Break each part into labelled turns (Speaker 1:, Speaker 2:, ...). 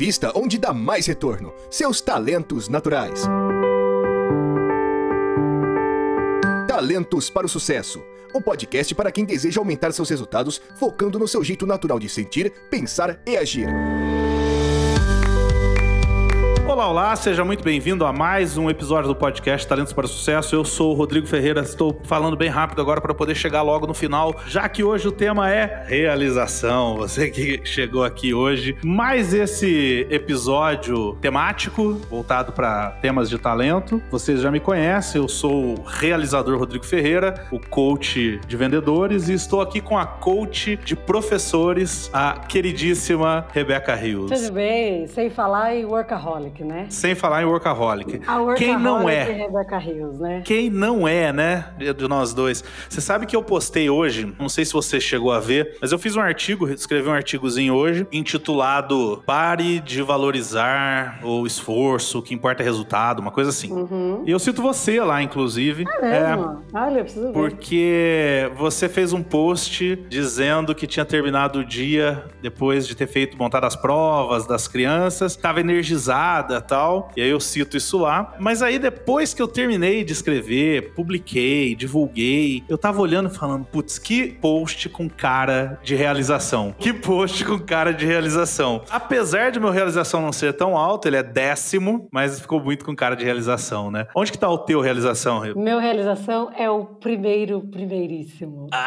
Speaker 1: invista onde dá mais retorno: seus talentos naturais. Talentos para o Sucesso o podcast para quem deseja aumentar seus resultados focando no seu jeito natural de sentir, pensar e agir.
Speaker 2: Olá, olá, seja muito bem-vindo a mais um episódio do podcast Talentos para Sucesso. Eu sou o Rodrigo Ferreira, estou falando bem rápido agora para poder chegar logo no final, já que hoje o tema é realização. Você que chegou aqui hoje, mais esse episódio temático voltado para temas de talento. Vocês já me conhecem, eu sou o realizador Rodrigo Ferreira, o coach de vendedores e estou aqui com a coach de professores, a queridíssima Rebeca Rios.
Speaker 3: Tudo bem, sem falar em workaholic né?
Speaker 2: Sem falar em workaholic.
Speaker 3: A workaholic Quem não é? Rebecca Hills, né?
Speaker 2: Quem não é, né? De nós dois. Você sabe que eu postei hoje, não sei se você chegou a ver, mas eu fiz um artigo, escrevi um artigozinho hoje, intitulado Pare de valorizar o esforço, o que importa é resultado, uma coisa assim. Uhum. E eu cito você lá, inclusive.
Speaker 3: É mesmo? É, Olha, eu preciso ver.
Speaker 2: Porque você fez um post dizendo que tinha terminado o dia depois de ter feito, montado as provas das crianças, estava tal. E aí eu cito isso lá. Mas aí depois que eu terminei de escrever, publiquei, divulguei, eu tava olhando e falando, putz, que post com cara de realização. Que post com cara de realização. Apesar de meu realização não ser tão alta, ele é décimo, mas ficou muito com cara de realização, né? Onde que tá o teu realização, Rio?
Speaker 3: Meu realização é o primeiro, primeiríssimo.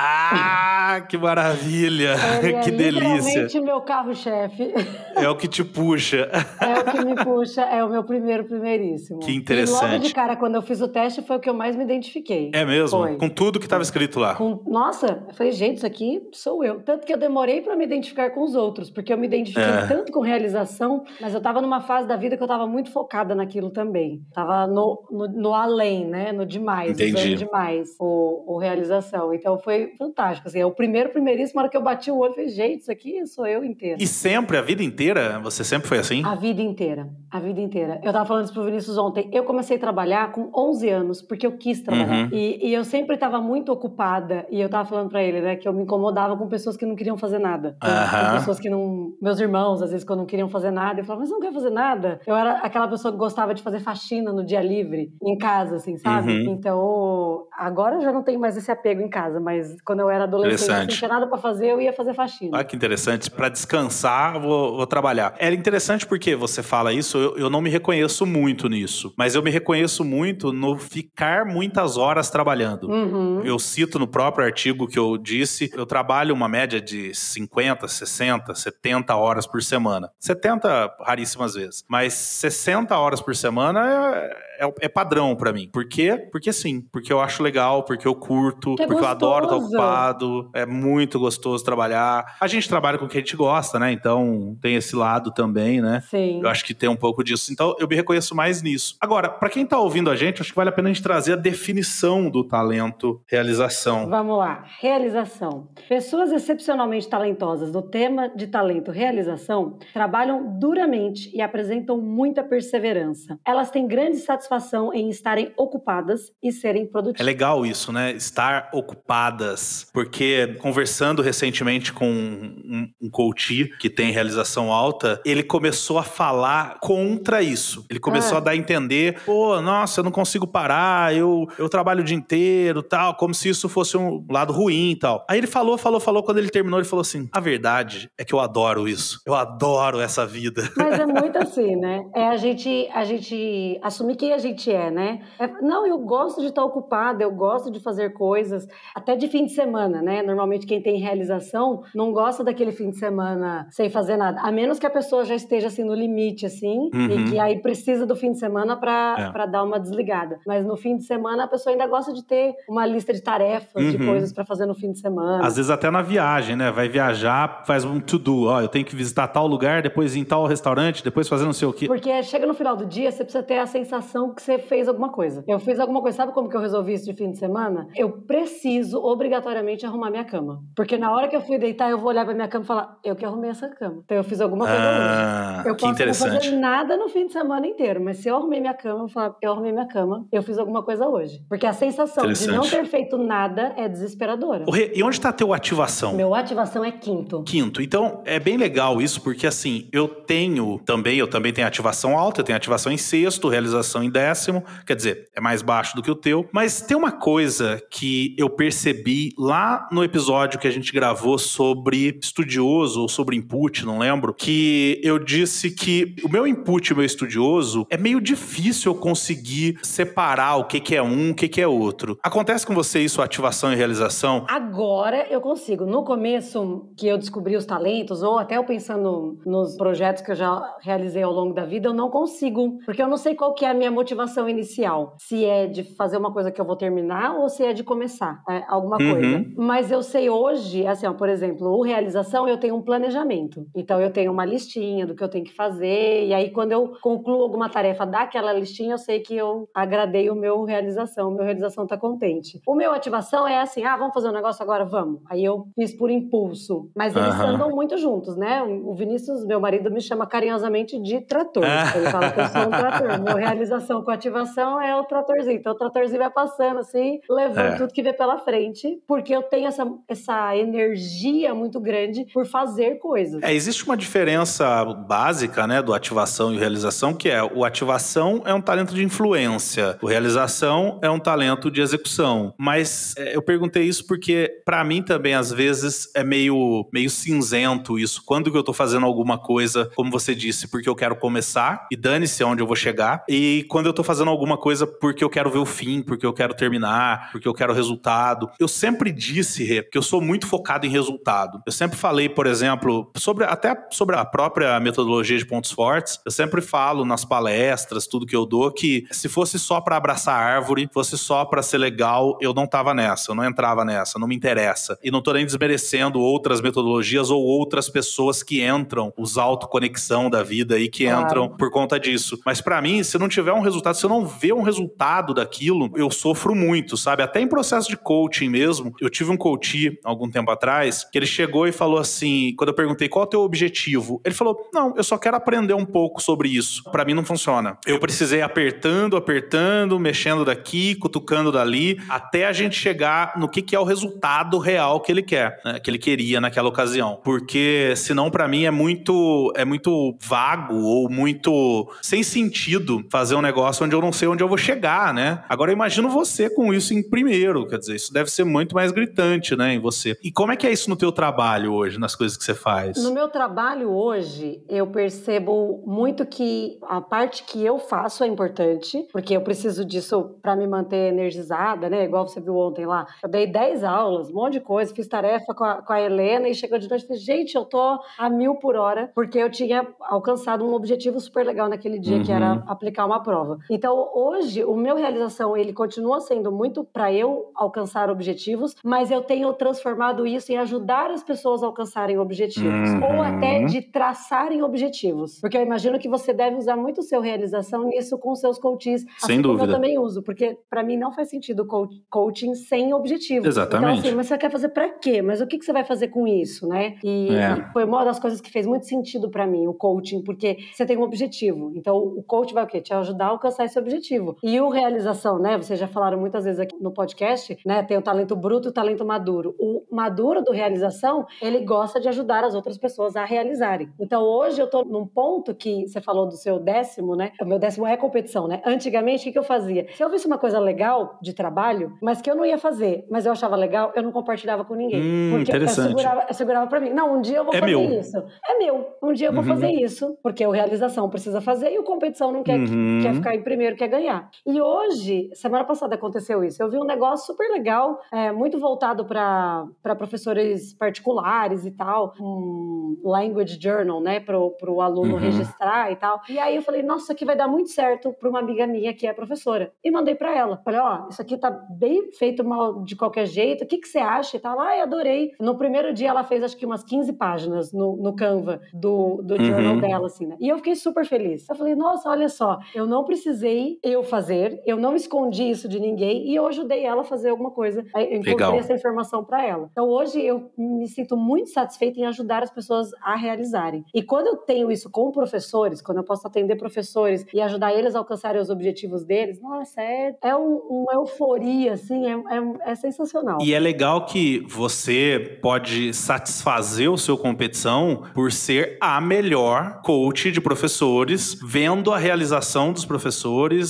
Speaker 2: Ah, que maravilha! Ele que é delícia!
Speaker 3: meu carro-chefe.
Speaker 2: É o que te puxa.
Speaker 3: É o que me puxa é o meu primeiro, primeiríssimo.
Speaker 2: Que interessante.
Speaker 3: E logo de cara, quando eu fiz o teste, foi o que eu mais me identifiquei.
Speaker 2: É mesmo? Foi. Com tudo que estava escrito lá.
Speaker 3: Com... Nossa, eu falei, gente, isso aqui sou eu. Tanto que eu demorei para me identificar com os outros, porque eu me identifiquei é. tanto com realização, mas eu estava numa fase da vida que eu estava muito focada naquilo também. Tava no, no, no além, né? No demais.
Speaker 2: Entendi.
Speaker 3: demais o, o realização. Então foi fantástico. Assim, é o primeiro, primeiríssimo, na hora que eu bati o olho, eu falei, gente, isso aqui sou eu inteira.
Speaker 2: E sempre, a vida inteira? Você sempre foi assim?
Speaker 3: A vida inteira. A vida inteira. Eu tava falando isso pro Vinícius ontem. Eu comecei a trabalhar com 11 anos, porque eu quis trabalhar. Uhum. E, e, eu sempre tava muito ocupada. E eu tava falando para ele, né, que eu me incomodava com pessoas que não queriam fazer nada.
Speaker 2: Uhum.
Speaker 3: Com pessoas que não. Meus irmãos, às vezes, quando não queriam fazer nada, eu falava, mas você não quer fazer nada? Eu era aquela pessoa que gostava de fazer faxina no dia livre, em casa, assim, sabe? Uhum. Então, agora eu já não tenho mais esse apego em casa, mas quando eu era adolescente, não tinha nada para fazer, eu ia fazer faxina.
Speaker 2: Ah, que interessante. Para descansar, vou, vou, trabalhar. Era interessante porque você fala isso, eu, eu não me reconheço muito nisso, mas eu me reconheço muito no ficar muitas horas trabalhando.
Speaker 3: Uhum.
Speaker 2: Eu cito no próprio artigo que eu disse, eu trabalho uma média de 50, 60, 70 horas por semana. 70 raríssimas vezes, mas 60 horas por semana é é, é padrão para mim. Por quê? Porque sim. Porque eu acho legal, porque eu curto,
Speaker 3: que
Speaker 2: porque eu adoro estar ocupado. É muito gostoso trabalhar. A gente trabalha com o que a gente gosta, né? Então tem esse lado também, né?
Speaker 3: Sim.
Speaker 2: Eu acho que tem um pouco disso. Então eu me reconheço mais nisso. Agora, para quem tá ouvindo a gente, acho que vale a pena a gente trazer a definição do talento realização.
Speaker 3: Vamos lá. Realização. Pessoas excepcionalmente talentosas no tema de talento realização trabalham duramente e apresentam muita perseverança. Elas têm grande satisfação satisfação em estarem ocupadas e serem produtivas.
Speaker 2: É legal isso, né? Estar ocupadas. Porque conversando recentemente com um, um coach que tem realização alta, ele começou a falar contra isso. Ele começou ah. a dar a entender, pô, nossa, eu não consigo parar, eu, eu trabalho o dia inteiro, tal, como se isso fosse um lado ruim e tal. Aí ele falou, falou, falou, quando ele terminou, ele falou assim: a verdade é que eu adoro isso. Eu adoro essa vida.
Speaker 3: Mas é muito assim, né? É a gente, a gente assumir que a gente é, né? É, não, eu gosto de estar ocupada, eu gosto de fazer coisas, até de fim de semana, né? Normalmente quem tem realização não gosta daquele fim de semana sem fazer nada, a menos que a pessoa já esteja assim no limite, assim, uhum. e que aí precisa do fim de semana para é. dar uma desligada. Mas no fim de semana a pessoa ainda gosta de ter uma lista de tarefas, uhum. de coisas para fazer no fim de semana.
Speaker 2: Às vezes até na viagem, né? Vai viajar, faz um to-do, ó, eu tenho que visitar tal lugar, depois ir em tal restaurante, depois fazer não sei o quê.
Speaker 3: Porque chega no final do dia, você precisa ter a sensação sensação que você fez alguma coisa. Eu fiz alguma coisa. Sabe como que eu resolvi isso de fim de semana? Eu preciso obrigatoriamente arrumar minha cama. Porque na hora que eu fui deitar, eu vou olhar pra minha cama e falar, eu que arrumei essa cama. Então eu fiz alguma coisa
Speaker 2: Ah,
Speaker 3: hoje. Eu
Speaker 2: que
Speaker 3: posso não fazer nada no fim de semana inteiro, mas se eu arrumei minha cama, eu vou falar, eu arrumei minha cama, eu fiz alguma coisa hoje. Porque a sensação de não ter feito nada é desesperadora.
Speaker 2: Rê, e onde tá a teu ativação?
Speaker 3: Meu ativação é quinto.
Speaker 2: Quinto. Então, é bem legal isso, porque assim, eu tenho também, eu também tenho ativação alta, eu tenho ativação em sexto, realização em décimo, quer dizer, é mais baixo do que o teu. Mas tem uma coisa que eu percebi lá no episódio que a gente gravou sobre estudioso ou sobre input, não lembro, que eu disse que o meu input e o meu estudioso é meio difícil eu conseguir separar o que, que é um, o que, que é outro. Acontece com você isso, ativação e realização?
Speaker 3: Agora eu consigo. No começo, que eu descobri os talentos, ou até eu pensando nos projetos que eu já realizei ao longo da vida, eu não consigo. Porque eu não sei qual que é a minha motivação inicial. Se é de fazer uma coisa que eu vou terminar ou se é de começar é, alguma
Speaker 2: Uhum.
Speaker 3: coisa. Mas eu sei hoje, assim, ó, por exemplo, o realização, eu tenho um planejamento. Então eu tenho uma listinha do que eu tenho que fazer. E aí, quando eu concluo alguma tarefa daquela listinha, eu sei que eu agradei o meu realização. O meu realização tá contente. O meu ativação é assim: ah, vamos fazer um negócio agora? Vamos. Aí eu fiz por impulso. Mas eles
Speaker 2: Aham.
Speaker 3: andam muito juntos, né? O Vinícius, meu marido, me chama carinhosamente de trator. Ele fala que eu sou um trator. Meu realização com ativação é o tratorzinho. Então o tratorzinho vai passando assim, levando
Speaker 2: É.
Speaker 3: tudo que vê pela frente, porque eu tenho essa, essa energia muito grande por fazer coisas.
Speaker 2: É, existe uma diferença básica, né, do ativação e realização, que é o ativação é um talento de influência, o realização é um talento de execução. Mas é, eu perguntei isso porque pra mim também às vezes é meio meio cinzento isso. Quando que eu tô fazendo alguma coisa, como você disse, porque eu quero começar e dane-se aonde eu vou chegar, e quando eu tô fazendo alguma coisa porque eu quero ver o fim, porque eu quero terminar, porque eu quero resultado. Eu sempre disse, Rê, que eu sou muito focado em resultado. Eu sempre falei, por exemplo, sobre até sobre a própria metodologia de pontos fortes, eu sempre falo nas palestras, tudo que eu dou, que se fosse só pra abraçar a árvore, fosse só pra ser legal, eu não tava nessa, eu não entrava nessa, não me interessa. E não tô nem desmerecendo outras metodologias ou outras pessoas que entram, os autoconexão da vida aí que
Speaker 3: Claro.
Speaker 2: entram por conta disso. Mas pra mim, se não tiver um resultado, se eu não ver um resultado daquilo, eu sofro muito, sabe? Até em processo de coaching mesmo. Eu tive um coach algum tempo atrás que ele chegou e falou assim, quando eu perguntei qual é o teu objetivo, ele falou: "Não, eu só quero aprender um pouco sobre isso. Pra mim não funciona. Eu precisei apertando, apertando, mexendo daqui, cutucando dali, até a gente chegar no que que é o resultado real que ele quer, né? que ele queria naquela ocasião. Porque senão pra mim é muito é muito vago ou muito sem sentido fazer um negócio onde eu não sei onde eu vou chegar, né? Agora eu imagino você com isso em primeiro, quer dizer, isso deve ser muito mais gritante, né, em você. E como é que é isso no teu trabalho hoje, nas coisas que você faz?
Speaker 3: No meu trabalho hoje, eu percebo muito que a parte que eu faço é importante, porque eu preciso disso para me manter energizada, né? Igual você viu ontem lá. Eu dei 10 aulas, um monte de coisa, fiz tarefa com a, com a Helena e chegou de noite e falei, gente, eu tô a mil por hora, porque eu tinha alcançado um objetivo super legal naquele dia, que
Speaker 2: Uhum.
Speaker 3: era aplicar uma prova. Então, hoje, o meu realização, ele continua sendo muito para eu alcançar objetivos, mas eu tenho transformado isso em ajudar as pessoas a alcançarem objetivos,
Speaker 2: Uhum.
Speaker 3: ou até de traçarem objetivos. Porque eu imagino que você deve usar muito o seu realização nisso com seus coaches,
Speaker 2: Sem
Speaker 3: assim
Speaker 2: dúvida.
Speaker 3: eu também uso, porque para mim não faz sentido co- coaching sem objetivo.
Speaker 2: Exatamente.
Speaker 3: Então, assim, mas você quer fazer para quê? Mas o que, que você vai fazer com isso, né? E,
Speaker 2: É.
Speaker 3: e foi uma das coisas que fez muito sentido para mim, o coaching, porque você tem um objetivo. Então, o coach vai o quê? Te ajudar alcançar esse objetivo. E o realização, né? Vocês já falaram muitas vezes aqui no podcast, né? Tem o talento bruto e o talento maduro. O maduro do realização, ele gosta de ajudar as outras pessoas a realizarem. Então, hoje eu tô num ponto que você falou do seu décimo, né? O meu décimo é competição, né? Antigamente, o que, eu fazia? Se eu visse uma coisa legal de trabalho, mas que eu não ia fazer, mas eu achava legal, eu não compartilhava com ninguém.
Speaker 2: Hum,
Speaker 3: porque
Speaker 2: interessante.
Speaker 3: eu segurava, eu segurava pra mim. Não, um dia eu vou
Speaker 2: É
Speaker 3: fazer
Speaker 2: meu.
Speaker 3: isso. É meu. Um dia eu vou
Speaker 2: Uhum.
Speaker 3: fazer isso, porque o realização precisa fazer e o competição não quer,
Speaker 2: Uhum.
Speaker 3: quer ficar em primeiro, quer ganhar. E hoje, semana passada aconteceu isso. Eu vi um negócio super legal, é, muito voltado para professores particulares e tal, um language journal, né, para o aluno
Speaker 2: Uhum.
Speaker 3: registrar e tal. E aí eu falei, nossa, isso aqui vai dar muito certo para uma amiga minha que é professora. E mandei para ela. Falei, ó, isso aqui tá bem feito mal de qualquer jeito. O que, que você acha e tal? Ai, adorei. No primeiro dia ela fez acho que umas 15 páginas no, no Canva do, do
Speaker 2: Uhum.
Speaker 3: journal dela, assim, né? E eu fiquei super feliz. Eu falei, nossa, olha só, eu não precisei eu fazer, eu não escondi isso de ninguém e eu ajudei ela a fazer alguma coisa. Eu encontrei Legal. essa informação para ela. Então hoje eu me sinto muito satisfeita em ajudar as pessoas a realizarem. E quando eu tenho isso com professores, quando eu posso atender professores e ajudar eles a alcançarem os objetivos deles, nossa, é, é um, uma euforia, assim, é, é, é sensacional.
Speaker 2: E é legal que você pode satisfazer o seu competição por ser a melhor coach de professores, vendo a realização dos professores,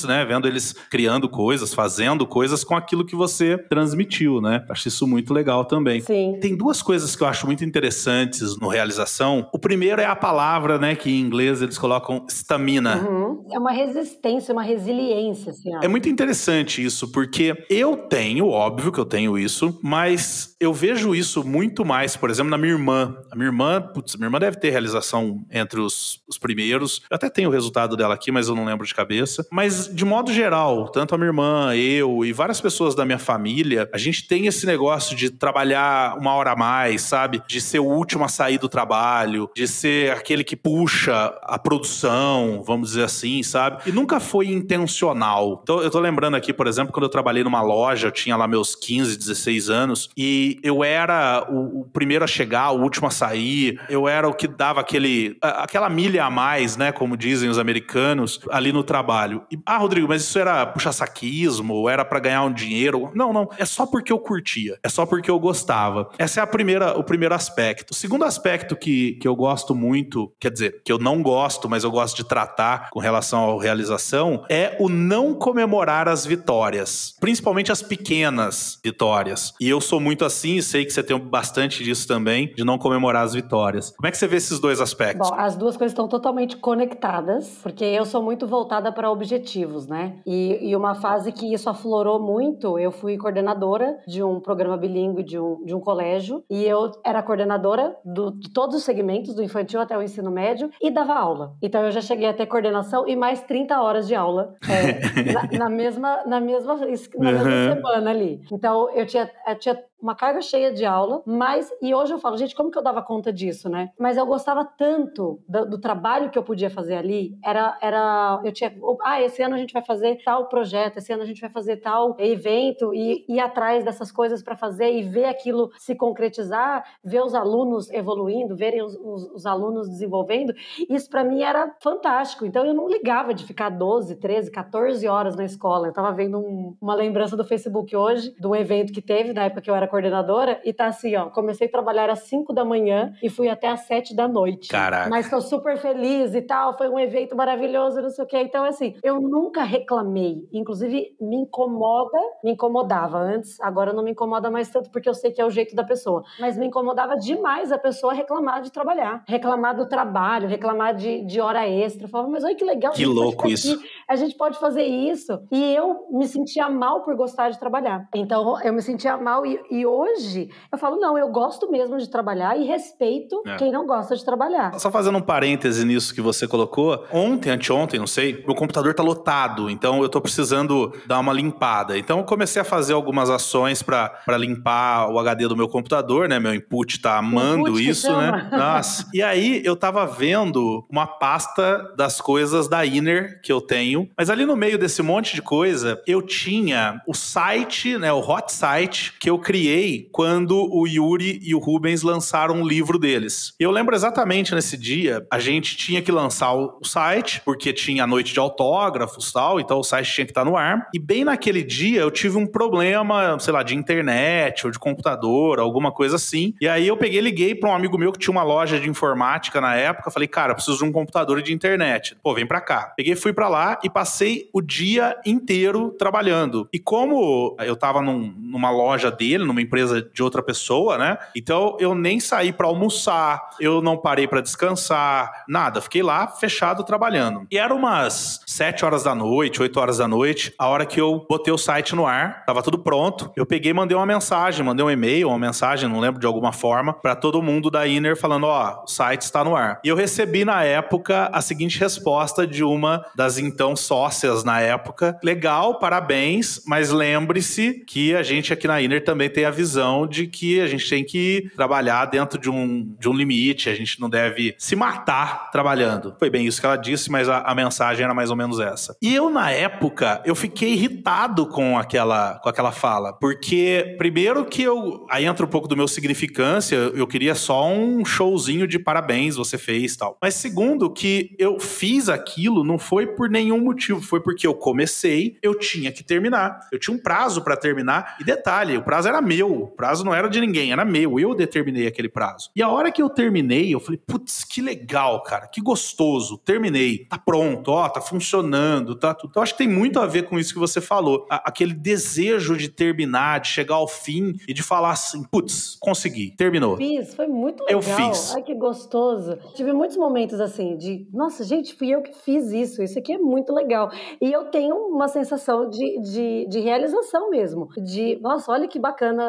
Speaker 2: né? Vendo eles criando coisas, fazendo coisas com aquilo que você transmitiu, né? Acho isso muito legal também.
Speaker 3: Sim.
Speaker 2: Tem duas coisas que eu acho muito interessantes no realização. O primeiro é a palavra, né? Que em inglês eles colocam stamina.
Speaker 3: Uhum. É uma resistência, uma resiliência, assim.
Speaker 2: É muito interessante isso, porque eu tenho, óbvio que eu tenho isso, mas eu vejo isso muito mais, por exemplo, na minha irmã. A minha irmã, putz, minha irmã deve ter realização entre os, os primeiros. Eu até tenho o resultado dela aqui, mas eu não lembro de cabeça. Mas, de modo geral, tanto a minha irmã, eu e várias pessoas da minha família, a gente tem esse negócio de trabalhar uma hora a mais, sabe? De ser o último a sair do trabalho, de ser aquele que puxa a produção, vamos dizer assim, sabe? E nunca foi intencional. Então, eu tô lembrando aqui, por exemplo, quando eu trabalhei numa loja, eu tinha lá meus 15, 16 anos, e eu era o, o primeiro a chegar, o último a sair, eu era o que dava aquele, aquela milha a mais, né, como dizem os americanos, ali no trabalho. E, ah, Rodrigo, mas isso era puxa-saquismo, ou era para ganhar um dinheiro? Não, não, é só porque eu curtia, é só porque eu gostava. Essa é a primeira, o primeiro aspecto. O segundo aspecto que, que eu gosto muito, quer dizer, que eu não gosto, mas eu gosto de tratar com relação à realização, é o não comemorar as vitórias, principalmente as pequenas vitórias. E eu sou muito assim, sei que você tem bastante disso também, de não comemorar as vitórias. Como é que você vê esses dois aspectos?
Speaker 3: Bom, as duas coisas estão totalmente conectadas, porque eu sou muito voltada para objetivos, né? E, e, uma fase que isso aflorou muito, eu fui coordenadora de um programa bilíngue de um, de um colégio, e eu era coordenadora do, de todos os segmentos, do infantil até o ensino médio, e dava aula. Então eu já cheguei a ter coordenação e mais 30 horas de aula é, na, na, mesma, na, mesma, na mesma uhum. semana ali. Então eu tinha, eu tinha uma carga cheia de aula, mas e hoje eu falo, gente, como que eu dava conta disso, né? Mas eu gostava tanto do, do, trabalho que eu podia fazer ali, era era eu tinha, ah, esse ano a gente vai fazer tal projeto, esse ano a gente vai fazer tal evento e ir atrás dessas coisas para fazer e ver aquilo se concretizar, ver os alunos evoluindo, verem os, os, os alunos desenvolvendo, isso para mim era fantástico. Então eu não ligava de ficar 12, 13, 14 horas na escola. Eu tava vendo um, uma lembrança do Facebook hoje um evento que teve na época que eu era coordenadora e tá assim, ó. Comecei a trabalhar às 5 da manhã e fui até às 7 da noite.
Speaker 2: Caraca.
Speaker 3: Mas tô super feliz e tal. Foi um evento maravilhoso, não sei o quê. Então, assim, eu nunca reclamei. Inclusive, me incomoda, me incomodava antes, agora não me incomoda mais tanto, porque eu sei que é o jeito da pessoa. Mas me incomodava demais a pessoa reclamar de trabalhar, reclamar do trabalho, reclamar de, de hora extra. Eu falava, mas olha que legal.
Speaker 2: Que louco isso.
Speaker 3: Aqui, a gente pode fazer isso. E eu me sentia mal por gostar de trabalhar. Então, eu me sentia mal e, e hoje eu falo, não, eu gosto mesmo de trabalhar e respeito é. quem não gosta de trabalhar.
Speaker 2: Só fazendo um parêntese nisso que você colocou, ontem, anteontem, não sei, meu computador tá lotado, então eu tô precisando dar uma limpada. Então eu comecei a fazer algumas ações para limpar o HD do meu computador, né? Meu input tá amando input isso, né? Nossa. E aí eu tava vendo uma pasta das coisas da Inner que eu tenho, mas ali no meio desse monte de coisa, eu tinha o site, né, o hot site que eu criei quando o Yuri e o Rubens lançaram um livro deles. Eu lembro exatamente nesse dia, a gente tinha que lançar o site, porque tinha a noite de autógrafos e tal, então o site tinha que estar no ar. E bem naquele dia eu tive um problema, sei lá, de internet ou de computador, alguma coisa assim. E aí eu peguei e liguei para um amigo meu que tinha uma loja de informática na época. Falei, cara, preciso de um computador de internet. Pô, vem para cá. Peguei, fui para lá e passei o dia inteiro trabalhando. E como eu tava num, numa loja dele, numa empresa de outra pessoa, né? Então eu nem saí para almoçar, eu não parei para descansar, nada. Fiquei lá fechado trabalhando. E era umas 7 horas da noite, 8 horas da noite, a hora que eu botei o site no ar, tava tudo pronto. Eu peguei e mandei uma mensagem, mandei um e-mail, uma mensagem, não lembro de alguma forma, para todo mundo da Inner falando: ó, o site está no ar. E eu recebi na época a seguinte resposta de uma das então sócias na época: legal, parabéns, mas lembre-se que a gente aqui na Inner também tem tem a visão de que a gente tem que trabalhar dentro de um, de um limite, a gente não deve se matar trabalhando. Foi bem isso que ela disse, mas a, a mensagem era mais ou menos essa. E eu, na época, eu fiquei irritado com aquela, com aquela fala, porque, primeiro que eu. Aí entra um pouco do meu significância, eu queria só um showzinho de parabéns, você fez tal. Mas segundo, que eu fiz aquilo não foi por nenhum motivo, foi porque eu comecei, eu tinha que terminar. Eu tinha um prazo para terminar. E detalhe, o prazo era meu, o prazo não era de ninguém, era meu. Eu determinei aquele prazo. E a hora que eu terminei, eu falei, putz, que legal, cara, que gostoso. Terminei, tá pronto, ó, tá funcionando, tá tudo. Então acho que tem muito a ver com isso que você falou. A aquele desejo de terminar, de chegar ao fim e de falar assim, putz, consegui, terminou.
Speaker 3: Fiz, foi muito legal.
Speaker 2: Eu fiz.
Speaker 3: Ai, que gostoso. Tive muitos momentos assim de, nossa, gente, fui eu que fiz isso. Isso aqui é muito legal. E eu tenho uma sensação de, de, de realização mesmo. De, nossa, olha que bacana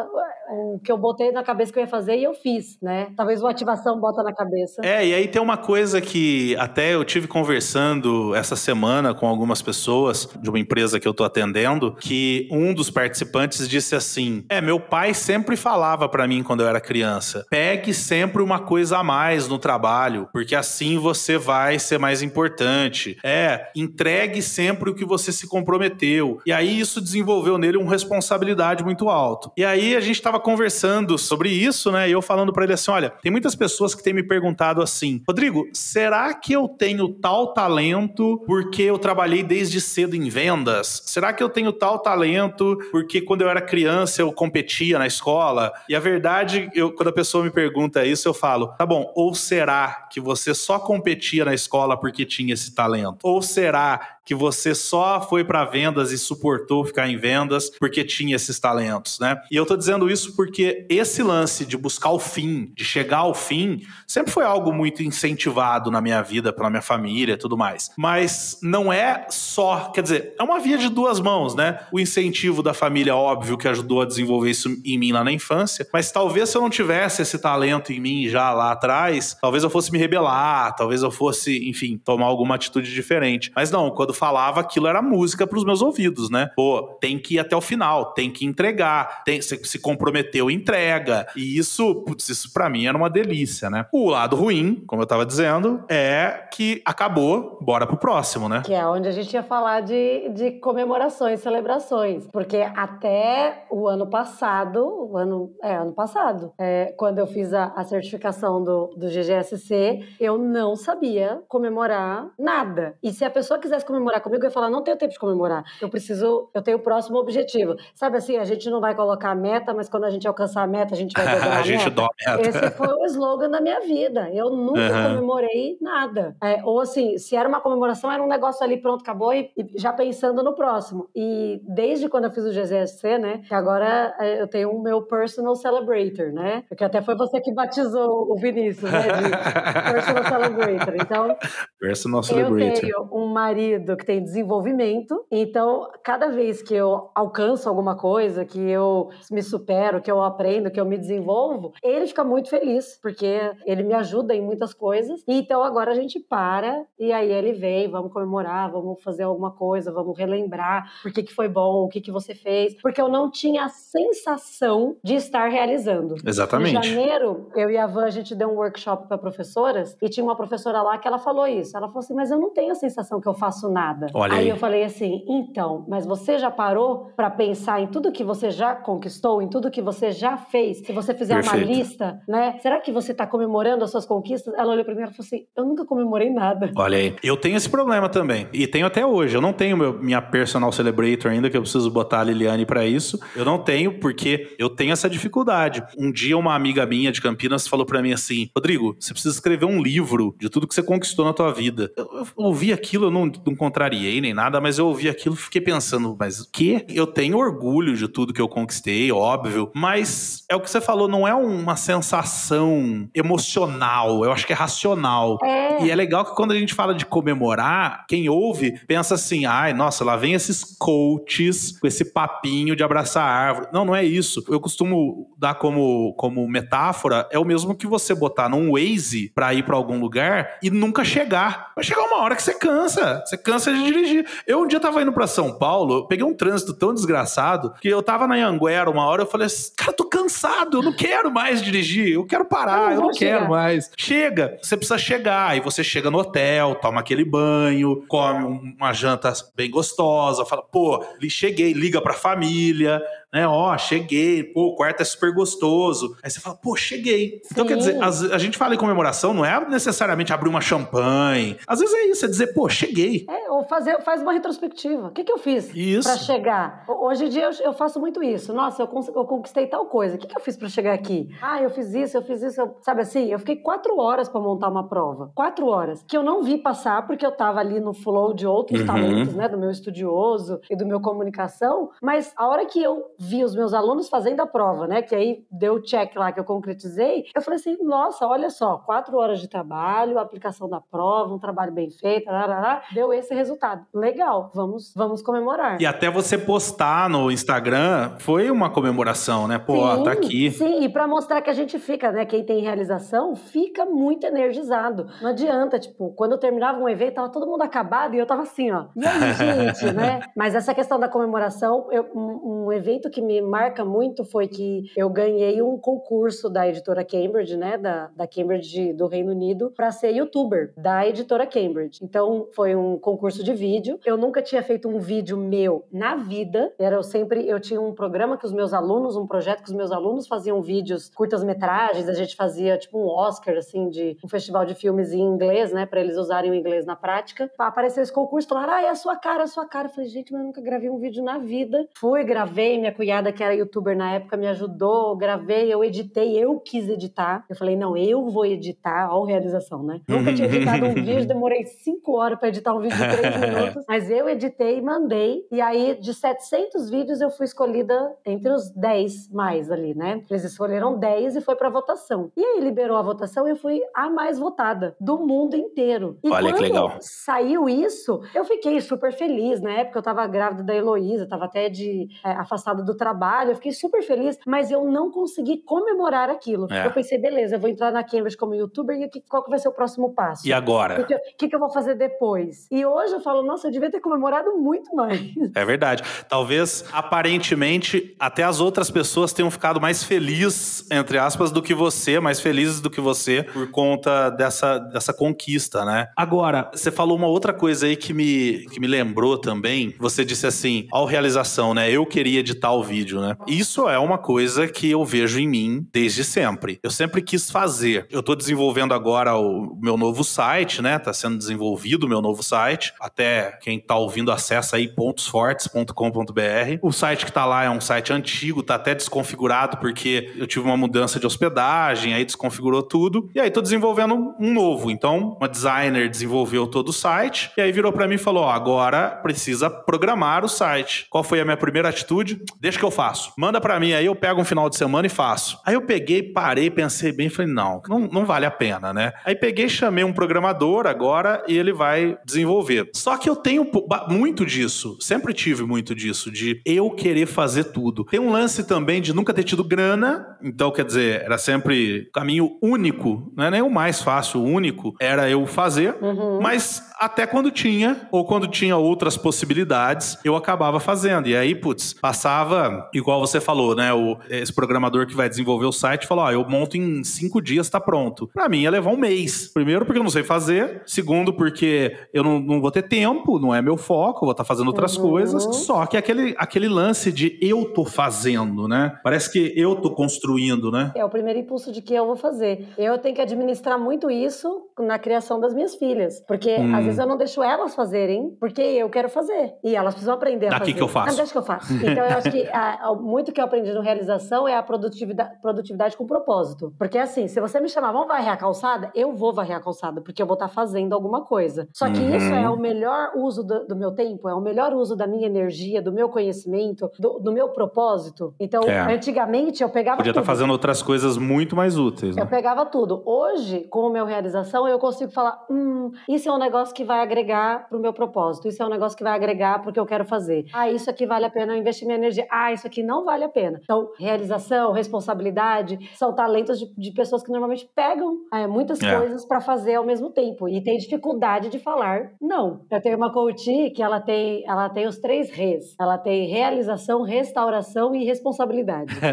Speaker 3: o que eu botei na cabeça que eu ia fazer e eu fiz, né? Talvez uma ativação bota na cabeça.
Speaker 2: É, e aí tem uma coisa que até eu tive conversando essa semana com algumas pessoas de uma empresa que eu tô atendendo, que um dos participantes disse assim: "É, meu pai sempre falava para mim quando eu era criança: pegue sempre uma coisa a mais no trabalho, porque assim você vai ser mais importante. É, entregue sempre o que você se comprometeu". E aí isso desenvolveu nele uma responsabilidade muito alto. E aí a gente tava conversando sobre isso, né? E eu falando para ele assim: olha, tem muitas pessoas que têm me perguntado assim, Rodrigo, será que eu tenho tal talento porque eu trabalhei desde cedo em vendas? Será que eu tenho tal talento porque quando eu era criança eu competia na escola? E a verdade, eu, quando a pessoa me pergunta isso, eu falo, tá bom, ou será que você só competia na escola porque tinha esse talento? Ou será que você só foi para vendas e suportou ficar em vendas porque tinha esses talentos, né? E eu tô dizendo isso porque esse lance de buscar o fim, de chegar ao fim, sempre foi algo muito incentivado na minha vida, pela minha família e tudo mais. Mas não é só, quer dizer, é uma via de duas mãos, né? O incentivo da família, óbvio, que ajudou a desenvolver isso em mim lá na infância, mas talvez se eu não tivesse esse talento em mim já lá atrás, talvez eu fosse me rebelar, talvez eu fosse, enfim, tomar alguma atitude diferente. Mas não, quando falava aquilo era música para os meus ouvidos, né? Pô, tem que ir até o final, tem que entregar, tem, se, se comprometeu, entrega. E isso, putz, isso para mim era uma delícia, né? O lado ruim, como eu tava dizendo, é que acabou, bora pro próximo, né?
Speaker 3: Que é onde a gente ia falar de, de comemorações, celebrações. Porque até o ano passado, o ano, é, ano passado, é, quando eu fiz a, a certificação do, do GGSC, eu não sabia comemorar nada. E se a pessoa quisesse comemorar comigo, eu ia falar, não tenho tempo de comemorar. Eu preciso, eu tenho o próximo objetivo. Sabe assim, a gente não vai colocar a meta, mas quando a gente alcançar a meta, a gente vai
Speaker 2: a,
Speaker 3: a
Speaker 2: gente
Speaker 3: meta.
Speaker 2: a meta.
Speaker 3: Esse foi o slogan da minha vida. Eu nunca
Speaker 2: Uhum.
Speaker 3: comemorei nada. É, ou assim, se era uma comemoração, era um negócio ali, pronto, acabou, e, e já pensando no próximo. E desde quando eu fiz o GZSC, né, que agora é, eu tenho o meu personal celebrator, né? Porque até foi você que batizou o Vinícius, né, de personal celebrator. Então,
Speaker 2: Personal
Speaker 3: eu
Speaker 2: Celebrator.
Speaker 3: tenho um marido que tem desenvolvimento, então cada vez que eu alcanço alguma coisa, que eu me supero, que eu aprendo, que eu me desenvolvo, ele fica muito feliz, porque ele me ajuda em muitas coisas. Então agora a gente para e aí ele vem, vamos comemorar, vamos fazer alguma coisa, vamos relembrar por que, que foi bom, o que, que você fez, porque eu não tinha a sensação de estar realizando. Em
Speaker 2: Exatamente.
Speaker 3: janeiro, eu e a Van, a gente deu um workshop para professoras e tinha uma professora lá que ela falou isso. Ela falou assim: Mas eu não tenho a sensação que eu faço nada.
Speaker 2: Olha aí.
Speaker 3: eu falei assim: Então, mas você já parou para pensar em tudo que você já conquistou, em tudo que você já fez? Se você fizer uma
Speaker 2: Perfeito.
Speaker 3: lista, né? Será que você tá comemorando as suas conquistas? Ela olhou pra mim e falou assim: Eu nunca comemorei nada.
Speaker 2: Olha aí. Eu tenho esse problema também. E tenho até hoje. Eu não tenho meu- minha personal celebrator ainda, que eu preciso botar a Liliane pra isso. Eu não tenho, porque eu tenho essa dificuldade. Um dia, uma amiga minha de Campinas falou pra mim assim: Rodrigo, você precisa escrever um livro de tudo que você conquistou na tua vida. Eu, eu ouvi aquilo, eu não, não contrariei nem nada, mas eu ouvi aquilo e fiquei pensando, mas o quê? Eu tenho orgulho de tudo que eu conquistei, óbvio. Mas é o que você falou, não é uma sensação emocional. Eu acho que é racional.
Speaker 3: É.
Speaker 2: E é legal que quando a gente fala de comemorar, quem ouve pensa assim: ai, nossa, lá vem esses coaches com esse papinho de abraçar a árvore. Não, não é isso. Eu costumo dar como, como metáfora: é o mesmo que você botar num Waze pra ir pra algum lugar lugar e nunca chegar. Vai chegar uma hora que você cansa. Você cansa de dirigir. Eu um dia tava indo para São Paulo, eu peguei um trânsito tão desgraçado que eu tava na Anguera uma hora, eu falei assim, cara, tô cansado, eu não quero mais dirigir, eu quero parar, eu, eu não chegar. quero mais. Chega, você precisa chegar, e você chega no hotel, toma aquele banho, come uma janta bem gostosa, fala, pô, cheguei, liga pra família, né? Ó, cheguei, pô, o quarto é super gostoso. Aí você fala, pô, cheguei. Sim. Então, quer dizer, a, a, gente fala em comemoração, não é necessariamente abrir uma champanhe. Às vezes é isso, é dizer, pô, cheguei.
Speaker 3: É, ou fazer, faz uma retrospectiva. O que, que eu fiz para chegar? Hoje em dia eu, eu, faço muito isso. Nossa, eu, eu conquistei tal coisa. O que, que eu fiz para chegar aqui? Ah, eu fiz isso, eu fiz isso. Eu... Sabe assim? Eu fiquei quatro horas para montar uma prova. Quatro horas. Que eu não vi passar porque eu tava ali no flow de outros uhum. talentos, né? Do meu estudioso e do meu comunicação. Mas a hora que eu vi os meus alunos fazendo a prova, né? Que aí deu o check lá que eu concretizei. Eu falei assim: nossa, olha só, quatro horas de trabalho, aplicação da prova, um trabalho bem feito, deu esse resultado. Legal, vamos, vamos comemorar.
Speaker 2: E até você postar no Instagram foi uma comemoração, né? Pô, sim, tá aqui.
Speaker 3: Sim, e para mostrar que a gente fica, né? Quem tem realização fica muito energizado. Não adianta, tipo, quando eu terminava um evento, tava todo mundo acabado e eu tava assim, ó. E aí, gente, né? Mas essa questão da comemoração, eu, um, um evento que me marca muito foi que eu ganhei um concurso da editora Cambridge, né, da, da Cambridge do Reino Unido, para ser youtuber da editora Cambridge. Então foi um concurso de vídeo. Eu nunca tinha feito um vídeo meu na vida. Era eu sempre eu tinha um programa que os meus alunos, um projeto que os meus alunos faziam vídeos, curtas-metragens, a gente fazia tipo um Oscar assim de um festival de filmes em inglês, né, para eles usarem o inglês na prática. Apareceu esse concurso, falaram: "Ah, é a sua cara, é a sua cara". Eu falei: "Gente, mas eu nunca gravei um vídeo na vida". Fui, gravei, minha cunhada que era youtuber na época, me ajudou, gravei, eu editei, eu quis editar. Eu falei, não, eu vou editar, ó, realização, né? Nunca tinha editado um vídeo, demorei cinco horas para editar um vídeo de três minutos, mas eu editei e mandei. E aí, de 700 vídeos, eu fui escolhida entre os 10 mais ali, né? Eles escolheram 10 e foi para votação. E aí liberou a votação e eu fui a mais votada do mundo inteiro. E
Speaker 2: Olha que legal.
Speaker 3: saiu isso, eu fiquei super feliz. Na época eu tava grávida da Heloísa, tava até de é, afastada do trabalho trabalho, eu fiquei super feliz, mas eu não consegui comemorar aquilo. É. Eu pensei, beleza, eu vou entrar na Cambridge como youtuber e qual que vai ser o próximo passo?
Speaker 2: E agora?
Speaker 3: O que, que, que, eu vou fazer depois? E hoje eu falo, nossa, eu devia ter comemorado muito mais.
Speaker 2: É verdade. Talvez, aparentemente, até as outras pessoas tenham ficado mais felizes, entre aspas, do que você, mais felizes do que você, por conta dessa, dessa conquista, né? Agora, você falou uma outra coisa aí que me, que me lembrou também. Você disse assim, ao realização, né? Eu queria editar o vídeo né? Isso é uma coisa que eu vejo em mim desde sempre. Eu sempre quis fazer. Eu tô desenvolvendo agora o meu novo site, né? Tá sendo desenvolvido o meu novo site. Até quem tá ouvindo acessa aí pontosfortes.com.br. O site que tá lá é um site antigo, tá até desconfigurado porque eu tive uma mudança de hospedagem, aí desconfigurou tudo. E aí tô desenvolvendo um novo. Então, uma designer desenvolveu todo o site e aí virou para mim e falou: ó, agora precisa programar o site. Qual foi a minha primeira atitude? Deixa que eu faço? Manda para mim, aí eu pego um final de semana e faço. Aí eu peguei, parei, pensei bem, falei, não, não, não vale a pena, né? Aí peguei, chamei um programador agora e ele vai desenvolver. Só que eu tenho muito disso, sempre tive muito disso, de eu querer fazer tudo. Tem um lance também de nunca ter tido grana, então quer dizer, era sempre caminho único, não é nem o mais fácil, o único, era eu fazer, uhum. mas até quando tinha, ou quando tinha outras possibilidades, eu acabava fazendo. E aí, putz, passava igual você falou, né? O, esse programador que vai desenvolver o site falou: ó, eu monto em cinco dias, tá pronto. Para mim ia levar um mês. Primeiro, porque eu não sei fazer. Segundo, porque eu não, não vou ter tempo, não é meu foco, vou estar tá fazendo outras uhum. coisas. Só que aquele, aquele lance de eu tô fazendo, né? Parece que eu tô construindo, né?
Speaker 3: É o primeiro impulso de que eu vou fazer. Eu tenho que administrar muito isso na criação das minhas filhas. Porque hum. às vezes eu não deixo elas fazerem, porque eu quero fazer. E elas precisam aprender a
Speaker 2: Daqui
Speaker 3: fazer.
Speaker 2: Que eu faço.
Speaker 3: Ah, deixa que eu faço. Então eu acho que a, muito que eu aprendi no realização é a produtividade, produtividade com propósito. Porque assim, se você me chamar, vamos varrer a calçada, eu vou varrer a calçada, porque eu vou estar tá fazendo alguma coisa. Só que uhum. isso é o melhor uso do, do, meu tempo, é o melhor uso da minha energia, do meu conhecimento, do, do meu propósito. Então, é. antigamente eu pegava
Speaker 2: Podia
Speaker 3: estar
Speaker 2: tá fazendo outras coisas muito mais úteis.
Speaker 3: Né? Eu pegava tudo. Hoje, com o meu realização, eu consigo falar, hum, isso é um negócio que vai agregar para o meu propósito, isso é um negócio que vai agregar para o que eu quero fazer. Ah, isso aqui vale a pena eu investir minha energia. Ah, isso aqui não vale a pena. Então, realização, responsabilidade, são talentos de, de pessoas que normalmente pegam é, muitas é. coisas para fazer ao mesmo tempo e tem dificuldade de falar não. Eu tenho uma coach que ela tem, ela tem os três R's. Ela tem realização, restauração e responsabilidade.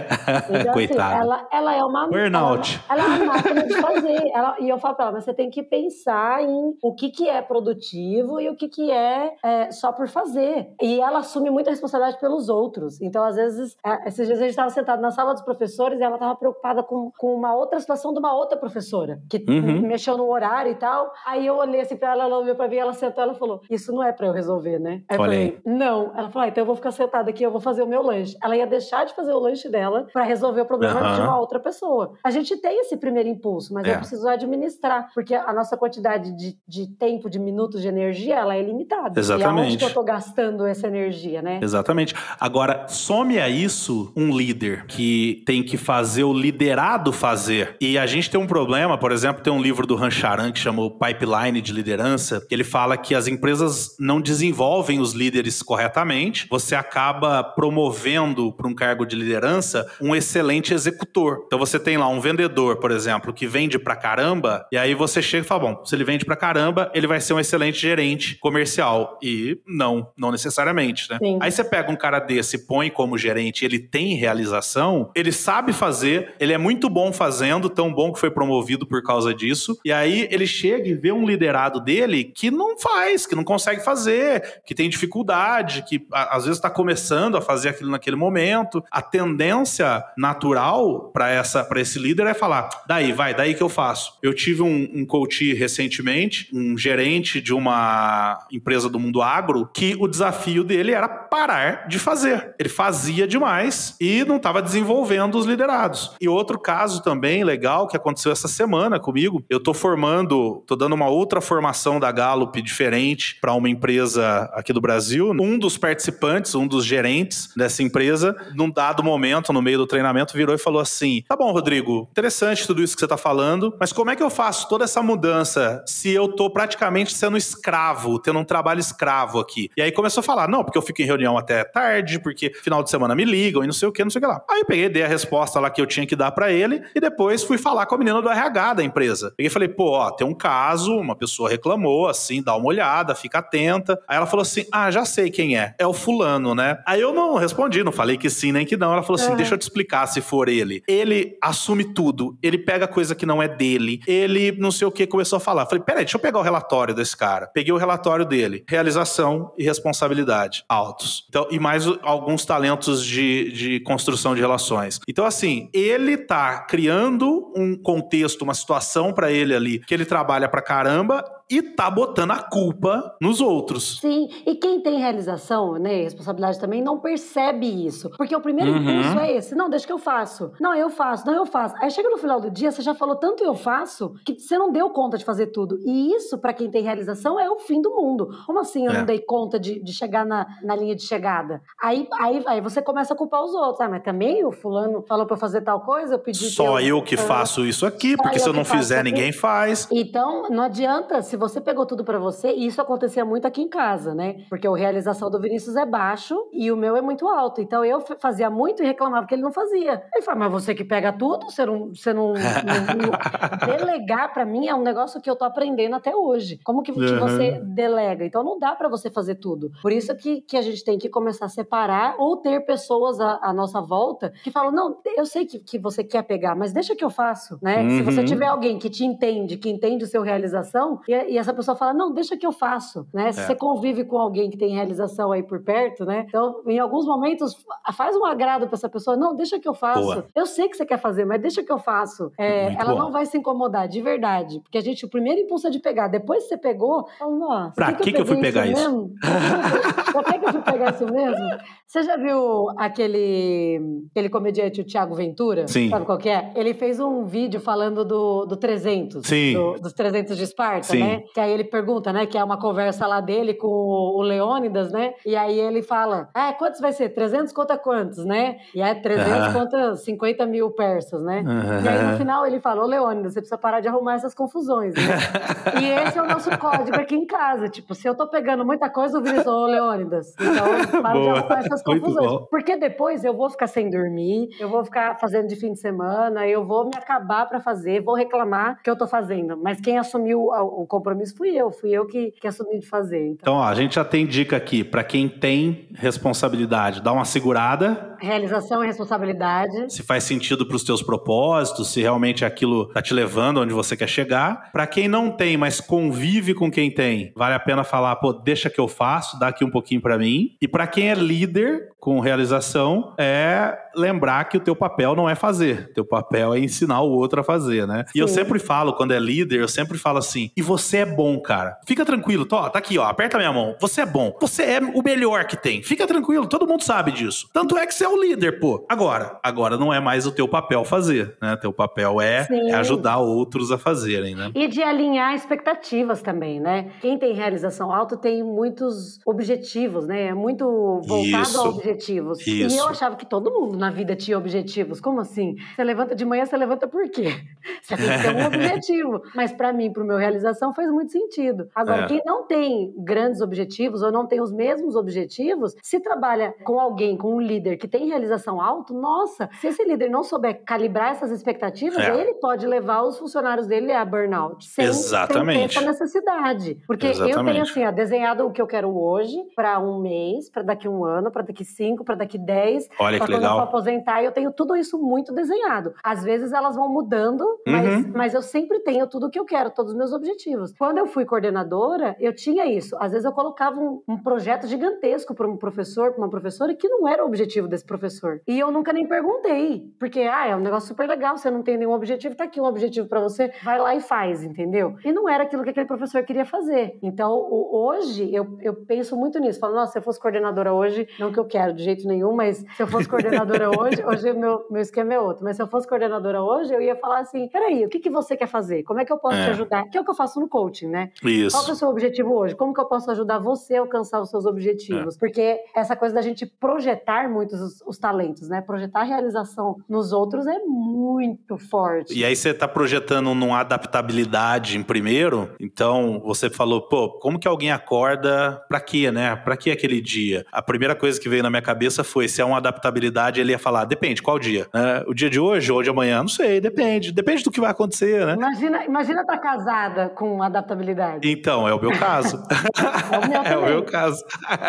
Speaker 2: Então, assim,
Speaker 3: ela, ela é uma
Speaker 2: Burnout.
Speaker 3: Ela, ela é uma máquina de fazer. Ela, e eu falo para ela, mas você tem que pensar em o que, que é produtivo e o que, que é, é só por fazer. E ela assume muita responsabilidade pelos outros. Então, às vezes, esses dias a gente estava sentado na sala dos professores e ela estava preocupada com, com uma outra situação de uma outra professora, que uhum. mexeu no horário e tal. Aí eu olhei assim para ela, ela olhou para mim, ela sentou, ela falou: Isso não é para eu resolver, né? Aí eu falei: Não. Ela falou: ah, Então eu vou ficar sentada aqui, eu vou fazer o meu lanche. Ela ia deixar de fazer o lanche dela para resolver o problema uhum. de uma outra pessoa. A gente tem esse primeiro impulso, mas é. eu preciso administrar, porque a nossa quantidade de, de tempo, de minutos de energia, ela é limitada.
Speaker 2: Exatamente.
Speaker 3: E aonde que eu tô gastando essa energia, né?
Speaker 2: Exatamente. Agora, some a isso um líder que tem que fazer o liderado fazer. E a gente tem um problema, por exemplo, tem um livro do Rancharan que chamou Pipeline de Liderança, que ele fala que as empresas não desenvolvem os líderes corretamente, você acaba promovendo para um cargo de liderança um excelente executor. Então você tem lá um vendedor, por exemplo, que vende pra caramba, e aí você chega e fala: bom, se ele vende pra caramba, ele vai ser um excelente gerente comercial. E não, não necessariamente, né? Sim. Aí você pega um cara desse, põe como gerente, ele tem realização, ele sabe fazer, ele é muito bom fazendo, tão bom que foi promovido por causa disso, e aí ele chega e vê um liderado dele que não faz, que não consegue fazer, que tem dificuldade, que às vezes está começando a fazer aquilo naquele momento. A tendência natural para essa para esse líder é falar: daí, vai, daí que eu faço. Eu tive um, um coach recentemente, um gerente de uma empresa do mundo agro, que o desafio dele era parar de fazer. Ele fazia demais e não estava desenvolvendo os liderados. E outro caso também legal que aconteceu essa semana comigo, eu estou formando, estou dando uma outra formação da Gallup diferente para uma empresa aqui do Brasil. Um dos participantes, um dos gerentes dessa empresa, num dado momento, no meio do treinamento, virou e falou assim: Tá bom, Rodrigo, interessante tudo isso que você está falando, mas como é que eu faço toda essa mudança se eu estou praticamente sendo escravo, tendo um trabalho escravo aqui? E aí começou a falar: Não, porque eu fico em reunião até tarde, porque final de semana me ligam e não sei o que, não sei o que lá. Aí eu peguei, dei a resposta lá que eu tinha que dar para ele e depois fui falar com a menina do RH da empresa. Peguei e falei: Pô, ó, tem um caso, uma pessoa reclamou, assim, dá uma olhada, fica atenta. Aí ela falou assim: Ah, já sei quem é. É o fulano, né? Aí eu não respondi, não falei que sim nem que não. Ela falou assim: uhum. Deixa eu te explicar se for ele. Ele assume tudo. Ele pega coisa que não é dele. Ele não sei o que começou a falar. Falei: Peraí, deixa eu pegar o relatório desse cara. Peguei o relatório dele. Realização e responsabilidade altos. Então, e mais alguns talentos de, de construção de relações. Então, assim, ele tá criando um contexto, uma situação para ele ali que ele trabalha pra caramba e tá botando a culpa nos outros.
Speaker 3: Sim, e quem tem realização, né, responsabilidade também, não percebe isso. Porque o primeiro uhum. impulso é esse: não, deixa que eu faço. Não, eu faço, não, eu faço. Aí chega no final do dia, você já falou tanto eu faço, que você não deu conta de fazer tudo. E isso, para quem tem realização, é o fim do mundo. Como assim eu é. não dei conta de, de chegar na, na linha de chegada? Aí, aí, aí você começa a culpar os outros. Ah, mas também o fulano falou pra eu fazer tal coisa, eu pedi.
Speaker 2: Só que eu, eu que faço isso aqui, porque se eu não fizer, ninguém faz.
Speaker 3: Então, não adianta, se você pegou tudo para você, e isso acontecia muito aqui em casa, né? Porque a realização do Vinícius é baixo e o meu é muito alto. Então eu fazia muito e reclamava que ele não fazia. Ele falava, mas você que pega tudo, você não. Você não, não, não... Delegar para mim é um negócio que eu tô aprendendo até hoje. Como que, uhum. você delega? Então não dá para você fazer tudo. Por isso que, que a gente tem que começar a separar ou ter pessoas à, à nossa volta que falam: não, eu sei que, que você quer pegar, mas deixa que eu faço, né? Uhum. Se você uhum. tiver alguém que te entende, que entende o seu realização, e, e essa pessoa fala, não, deixa que eu faço, né? Se é. você convive com alguém que tem realização aí por perto, né? Então, em alguns momentos, faz um agrado para essa pessoa, não, deixa que eu faço. Boa. Eu sei que você quer fazer, mas deixa que eu faço. É, ela bom. não vai se incomodar, de verdade. Porque a gente, o primeiro impulso é de pegar. Depois que você pegou, fala, nossa,
Speaker 2: pra que, que, eu, fui pegar isso? Mesmo?
Speaker 3: Por que, que eu fui pegar isso mesmo? Você já viu aquele, aquele comediante, o Thiago Ventura?
Speaker 2: Sim.
Speaker 3: Sabe qual que é? Ele fez um vídeo falando do, do 300.
Speaker 2: Sim.
Speaker 3: Do, dos 300 de Esparta,
Speaker 2: Sim.
Speaker 3: né? Que aí ele pergunta, né? Que é uma conversa lá dele com o Leônidas, né? E aí ele fala: Ah, quantos vai ser? 300 conta quantos, né? E é 300 uhum. conta 50 mil persas, né? Uhum. E aí no final ele fala: Ô Leônidas, você precisa parar de arrumar essas confusões, né? e esse é o nosso código aqui em casa. Tipo, se eu tô pegando muita coisa, eu viro ô Leônidas. Então, para de arrumar essas confusões. Porque depois eu vou ficar sem dormir, eu vou ficar fazendo de fim de semana, eu vou me acabar para fazer, vou reclamar que eu tô fazendo. Mas quem assumiu o compromisso fui eu, fui eu que, que assumi de fazer.
Speaker 2: Então, então ó, a gente já tem dica aqui para quem tem responsabilidade, dá uma segurada.
Speaker 3: Realização e responsabilidade.
Speaker 2: Se faz sentido para os teus propósitos, se realmente aquilo tá te levando onde você quer chegar. Para quem não tem, mas convive com quem tem, vale a pena falar, pô, deixa que eu faço, dá aqui um pouquinho para mim. E para quem é líder com realização, é lembrar que o teu papel não é fazer, teu papel é ensinar o outro a fazer, né? Sim. E eu sempre falo, quando é líder, eu sempre falo assim: e você é bom, cara. Fica tranquilo, tá, tá aqui, ó, aperta minha mão. Você é bom. Você é o melhor que tem. Fica tranquilo, todo mundo sabe disso. Tanto é que você é o líder, pô. Agora, agora não é mais o teu papel fazer, né? Teu papel é, é ajudar outros a fazerem, né?
Speaker 3: E de alinhar expectativas também, né? Quem tem realização alta tem muitos objetivos, né? É muito voltado Isso. a objetivos. Isso. E eu achava que todo mundo na vida tinha objetivos. Como assim? Você levanta de manhã, você levanta por quê? Você tem que ter um objetivo. Mas para mim, para o meu realização, faz muito sentido. Agora, é. quem não tem grandes objetivos ou não tem os mesmos objetivos, se trabalha com alguém, com um líder que tem realização alta, nossa, se esse líder não souber calibrar essas expectativas, é. ele pode levar os funcionários dele a burnout. Sem, Exatamente. Sem essa necessidade. Porque Exatamente. eu tenho assim, ó, desenhado o que eu quero hoje para um mês, para daqui um ano, para daqui cinco, para daqui dez.
Speaker 2: Olha que legal.
Speaker 3: eu for aposentar, eu tenho tudo isso muito desenhado. Às vezes elas vão mudando, mas, uhum. mas eu sempre tenho tudo o que eu quero, todos os meus objetivos. Quando eu fui coordenadora, eu tinha isso. Às vezes eu colocava um, um projeto gigantesco para um professor, para uma professora, que não era o objetivo desse professor. E eu nunca nem perguntei, porque, ah, é um negócio super legal, você não tem nenhum objetivo, tá aqui um objetivo para você, vai lá e faz, entendeu? E não era aquilo que aquele professor queria fazer. Então, hoje, eu, eu penso muito nisso. Falo, nossa, se eu fosse coordenadora hoje, não que eu quero de jeito nenhum, mas se eu fosse coordenadora hoje, hoje meu, meu esquema é outro, mas se eu fosse coordenadora hoje, eu ia falar assim: peraí, o que, que você quer fazer? Como é que eu posso é. te ajudar? Que é o que eu faço no coaching, né?
Speaker 2: Isso.
Speaker 3: Qual é o seu objetivo hoje? Como que eu posso ajudar você a alcançar os seus objetivos? É. Porque essa coisa da gente projetar muitos os, os, talentos, né? Projetar a realização nos outros é muito forte.
Speaker 2: E aí você tá projetando numa adaptabilidade em primeiro, então você falou, pô, como que alguém acorda pra quê, né? Pra que aquele dia? A primeira coisa que veio na minha cabeça foi se é uma adaptabilidade, ele ia falar, depende, qual dia? É, o dia de hoje ou de amanhã? Não sei, depende. Depende do que vai acontecer, né?
Speaker 3: Imagina, imagina estar tá casada com adaptabilidade.
Speaker 2: Então, é o meu caso.
Speaker 3: é o meu, é
Speaker 2: o meu caso.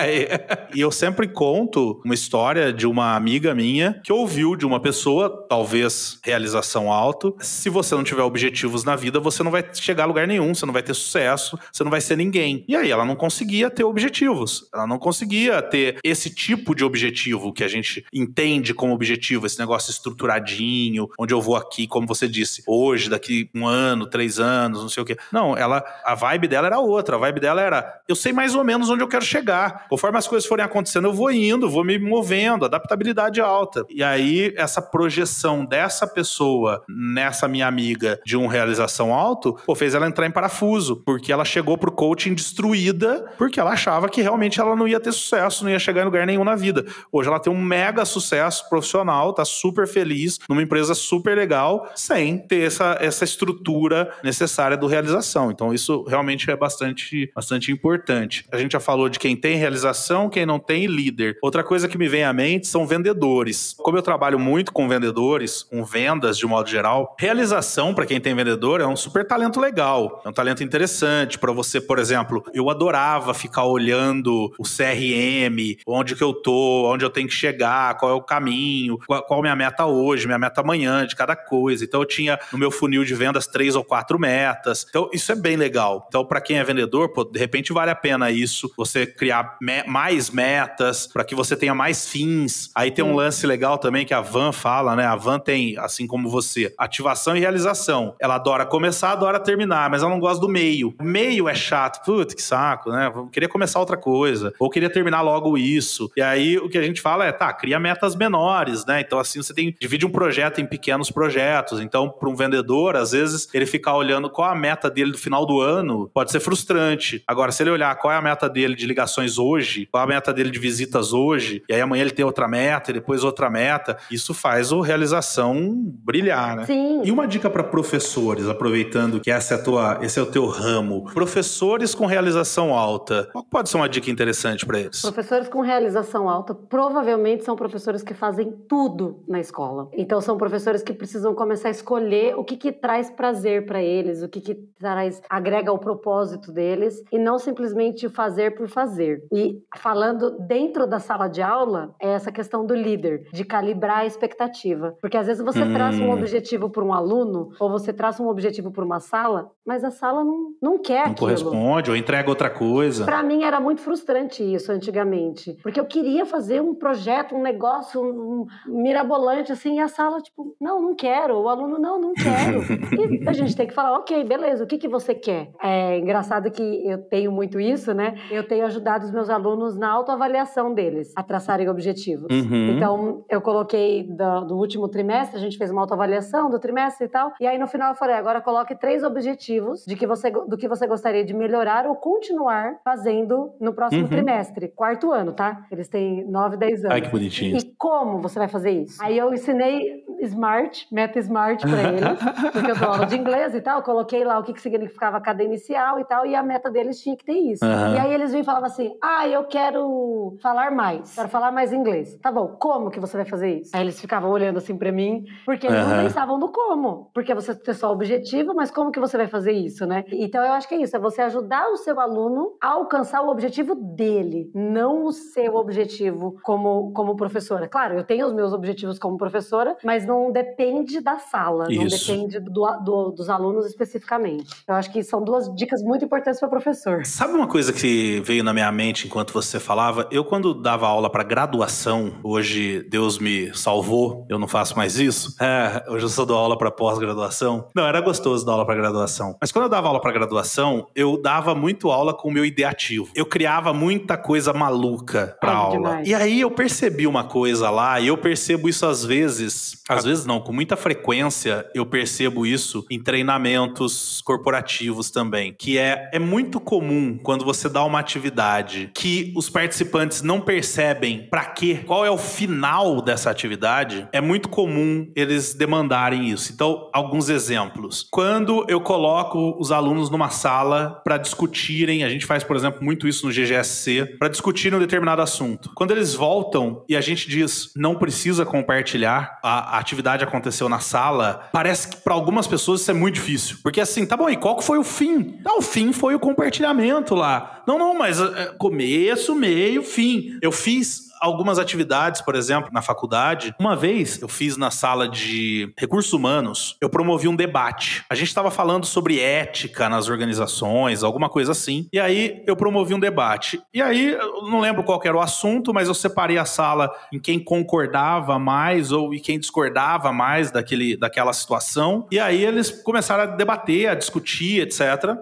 Speaker 2: e eu sempre conto uma história de uma amiga minha que ouviu de uma pessoa, talvez realização alto. Se você não tiver objetivos na vida, você não vai chegar a lugar nenhum, você não vai ter sucesso, você não vai ser ninguém. E aí ela não conseguia ter objetivos. Ela não conseguia ter esse tipo de objetivo que a gente entende como objetivo, esse negócio estruturadinho, onde eu vou aqui, como você disse, hoje, daqui um ano, três anos, não sei o quê. Não, ela, a vibe dela era outra. A vibe dela era, eu sei mais ou menos onde eu quero chegar. Conforme as coisas forem acontecendo, eu vou indo, vou me movendo, adaptabilidade alta. E aí, essa projeção dessa pessoa nessa minha amiga de um realização alto, pô, fez ela entrar em parafuso, porque ela chegou pro coaching destruída, porque ela achava que realmente ela não ia ter sucesso, não ia chegar em lugar nenhum na vida. Hoje ela tem um mega sucesso profissional, tá super feliz, numa empresa super legal, sem ter essa, essa estrutura necessária do realização. Então, isso realmente é bastante, bastante importante. A gente já falou de quem tem realização, quem não tem líder. Outra coisa que me vem à mente são vendedores. Como eu trabalho muito com vendedores, com vendas de modo geral, realização para quem tem vendedor é um super talento legal, é um talento interessante para você, por exemplo, eu adorava ficar olhando o CRM, onde que eu tô, onde eu tenho que chegar, qual é o caminho, qual, qual minha meta hoje, minha meta amanhã de cada coisa. Então eu tinha no meu funil de vendas três ou quatro metas. Então isso é bem legal. Então para quem é vendedor, pô, de repente vale a pena isso, você criar me mais metas para que você tenha mais fins Aí tem um lance legal também que a Van fala, né? A Van tem, assim como você, ativação e realização. Ela adora começar, adora terminar, mas ela não gosta do meio. O meio é chato, putz, que saco, né? Queria começar outra coisa, ou queria terminar logo isso. E aí o que a gente fala é, tá, cria metas menores, né? Então assim você tem divide um projeto em pequenos projetos. Então, para um vendedor, às vezes ele ficar olhando qual a meta dele do final do ano pode ser frustrante. Agora, se ele olhar qual é a meta dele de ligações hoje, qual a meta dele de visitas hoje, e aí amanhã ele tem outra meta e depois outra meta, isso faz o realização brilhar, né?
Speaker 3: Sim.
Speaker 2: E uma dica para professores, aproveitando que essa é a tua, esse é o teu ramo. Professores com realização alta. Qual pode ser uma dica interessante para eles?
Speaker 3: Professores com realização alta provavelmente são professores que fazem tudo na escola. Então são professores que precisam começar a escolher o que, que traz prazer para eles, o que, que traz agrega o propósito deles e não simplesmente fazer por fazer. E falando dentro da sala de aula é essa questão do líder, de calibrar a expectativa, porque às vezes você
Speaker 2: Hum.
Speaker 3: traça um objetivo para um aluno ou você traça um objetivo para uma sala, mas a sala não, não quer
Speaker 2: Não
Speaker 3: aquilo.
Speaker 2: corresponde ou entrega outra coisa.
Speaker 3: Pra mim era muito frustrante isso antigamente, porque eu queria fazer um projeto, um negócio um, um mirabolante assim, e a sala tipo, não, não quero, o aluno não, não quero. e a gente tem que falar, ok, beleza, o que que você quer? É engraçado que eu tenho muito isso, né? Eu tenho ajudado os meus alunos na autoavaliação deles, a traçarem objetivos.
Speaker 2: Uhum.
Speaker 3: Então, eu coloquei do, do último trimestre, a gente fez uma autoavaliação do trimestre e tal. E aí, no final, eu falei: agora coloque três objetivos de que você, do que você gostaria de melhorar ou continuar fazendo no próximo
Speaker 2: Uhum.
Speaker 3: trimestre. Quarto ano, tá? Eles têm 9, 10 anos.
Speaker 2: Ai, que bonitinho.
Speaker 3: E como você vai fazer isso? Aí eu ensinei Smart, meta Smart pra eles, porque eu dou aula de inglês e tal. Eu coloquei lá o que, que significava cada inicial e tal, e a meta deles tinha que ter isso.
Speaker 2: Aham.
Speaker 3: E aí eles vinham e falavam assim: ah, eu quero falar mais, quero falar mais inglês. Tá bom, como que você vai fazer isso? Aí eles ficavam olhando assim pra mim, porque eles não
Speaker 2: Aham.
Speaker 3: pensavam no como. Porque você tem só o objetivo, mas como que você vai fazer isso, né? Então eu acho que é isso, é você ajudar o seu aluno a alcançar o objetivo dele, não o seu objetivo como, como professora. Claro, eu tenho os meus objetivos como professora, mas não depende da sala, não
Speaker 2: Isso.
Speaker 3: depende do, do- dos alunos especificamente. Eu acho que são duas dicas muito importantes para professor.
Speaker 2: Sabe uma coisa que veio na minha mente enquanto você falava? Eu, quando dava aula para graduação, hoje Deus me salvou, eu não faço mais isso. É, hoje eu só dou aula para pós-graduação. Não, era gostoso dar aula para graduação. Mas quando eu dava aula para graduação, eu dava muito aula com o meu ideativo. Eu criava muita coisa maluca para
Speaker 3: É,
Speaker 2: aula.
Speaker 3: demais.
Speaker 2: E aí eu percebi uma coisa lá, e eu percebo isso às vezes, às vezes não, com muita frequência eu percebo isso em treinamentos corporativos também, que é, é muito comum quando você dá uma atividade que os participantes não percebem pra quê, qual é o final dessa atividade, é muito comum eles demandarem isso. Então, alguns exemplos. Quando eu coloco os alunos numa sala para discutirem, a gente faz, por exemplo, muito isso no GGSC, para discutir um determinado assunto. Quando eles voltam e a gente diz não precisa compartilhar, a, a atividade aconteceu na sala, parece que para algumas pessoas isso é muito difícil. Porque assim, tá bom, e qual que foi o fim? O fim foi o compartilhamento lá. Não, não, mas é, começo, meio, fim. Eu fiz algumas atividades, por exemplo, na faculdade. Uma vez eu fiz na sala de recursos humanos, eu promovi um debate. A gente estava falando sobre ética nas organizações, alguma coisa assim. E aí eu promovi um debate. E aí eu não lembro qual era o assunto, mas eu separei a sala em quem concordava mais ou em quem discordava mais daquele, daquela situação. E aí eles começaram a debater, a discutir, etc.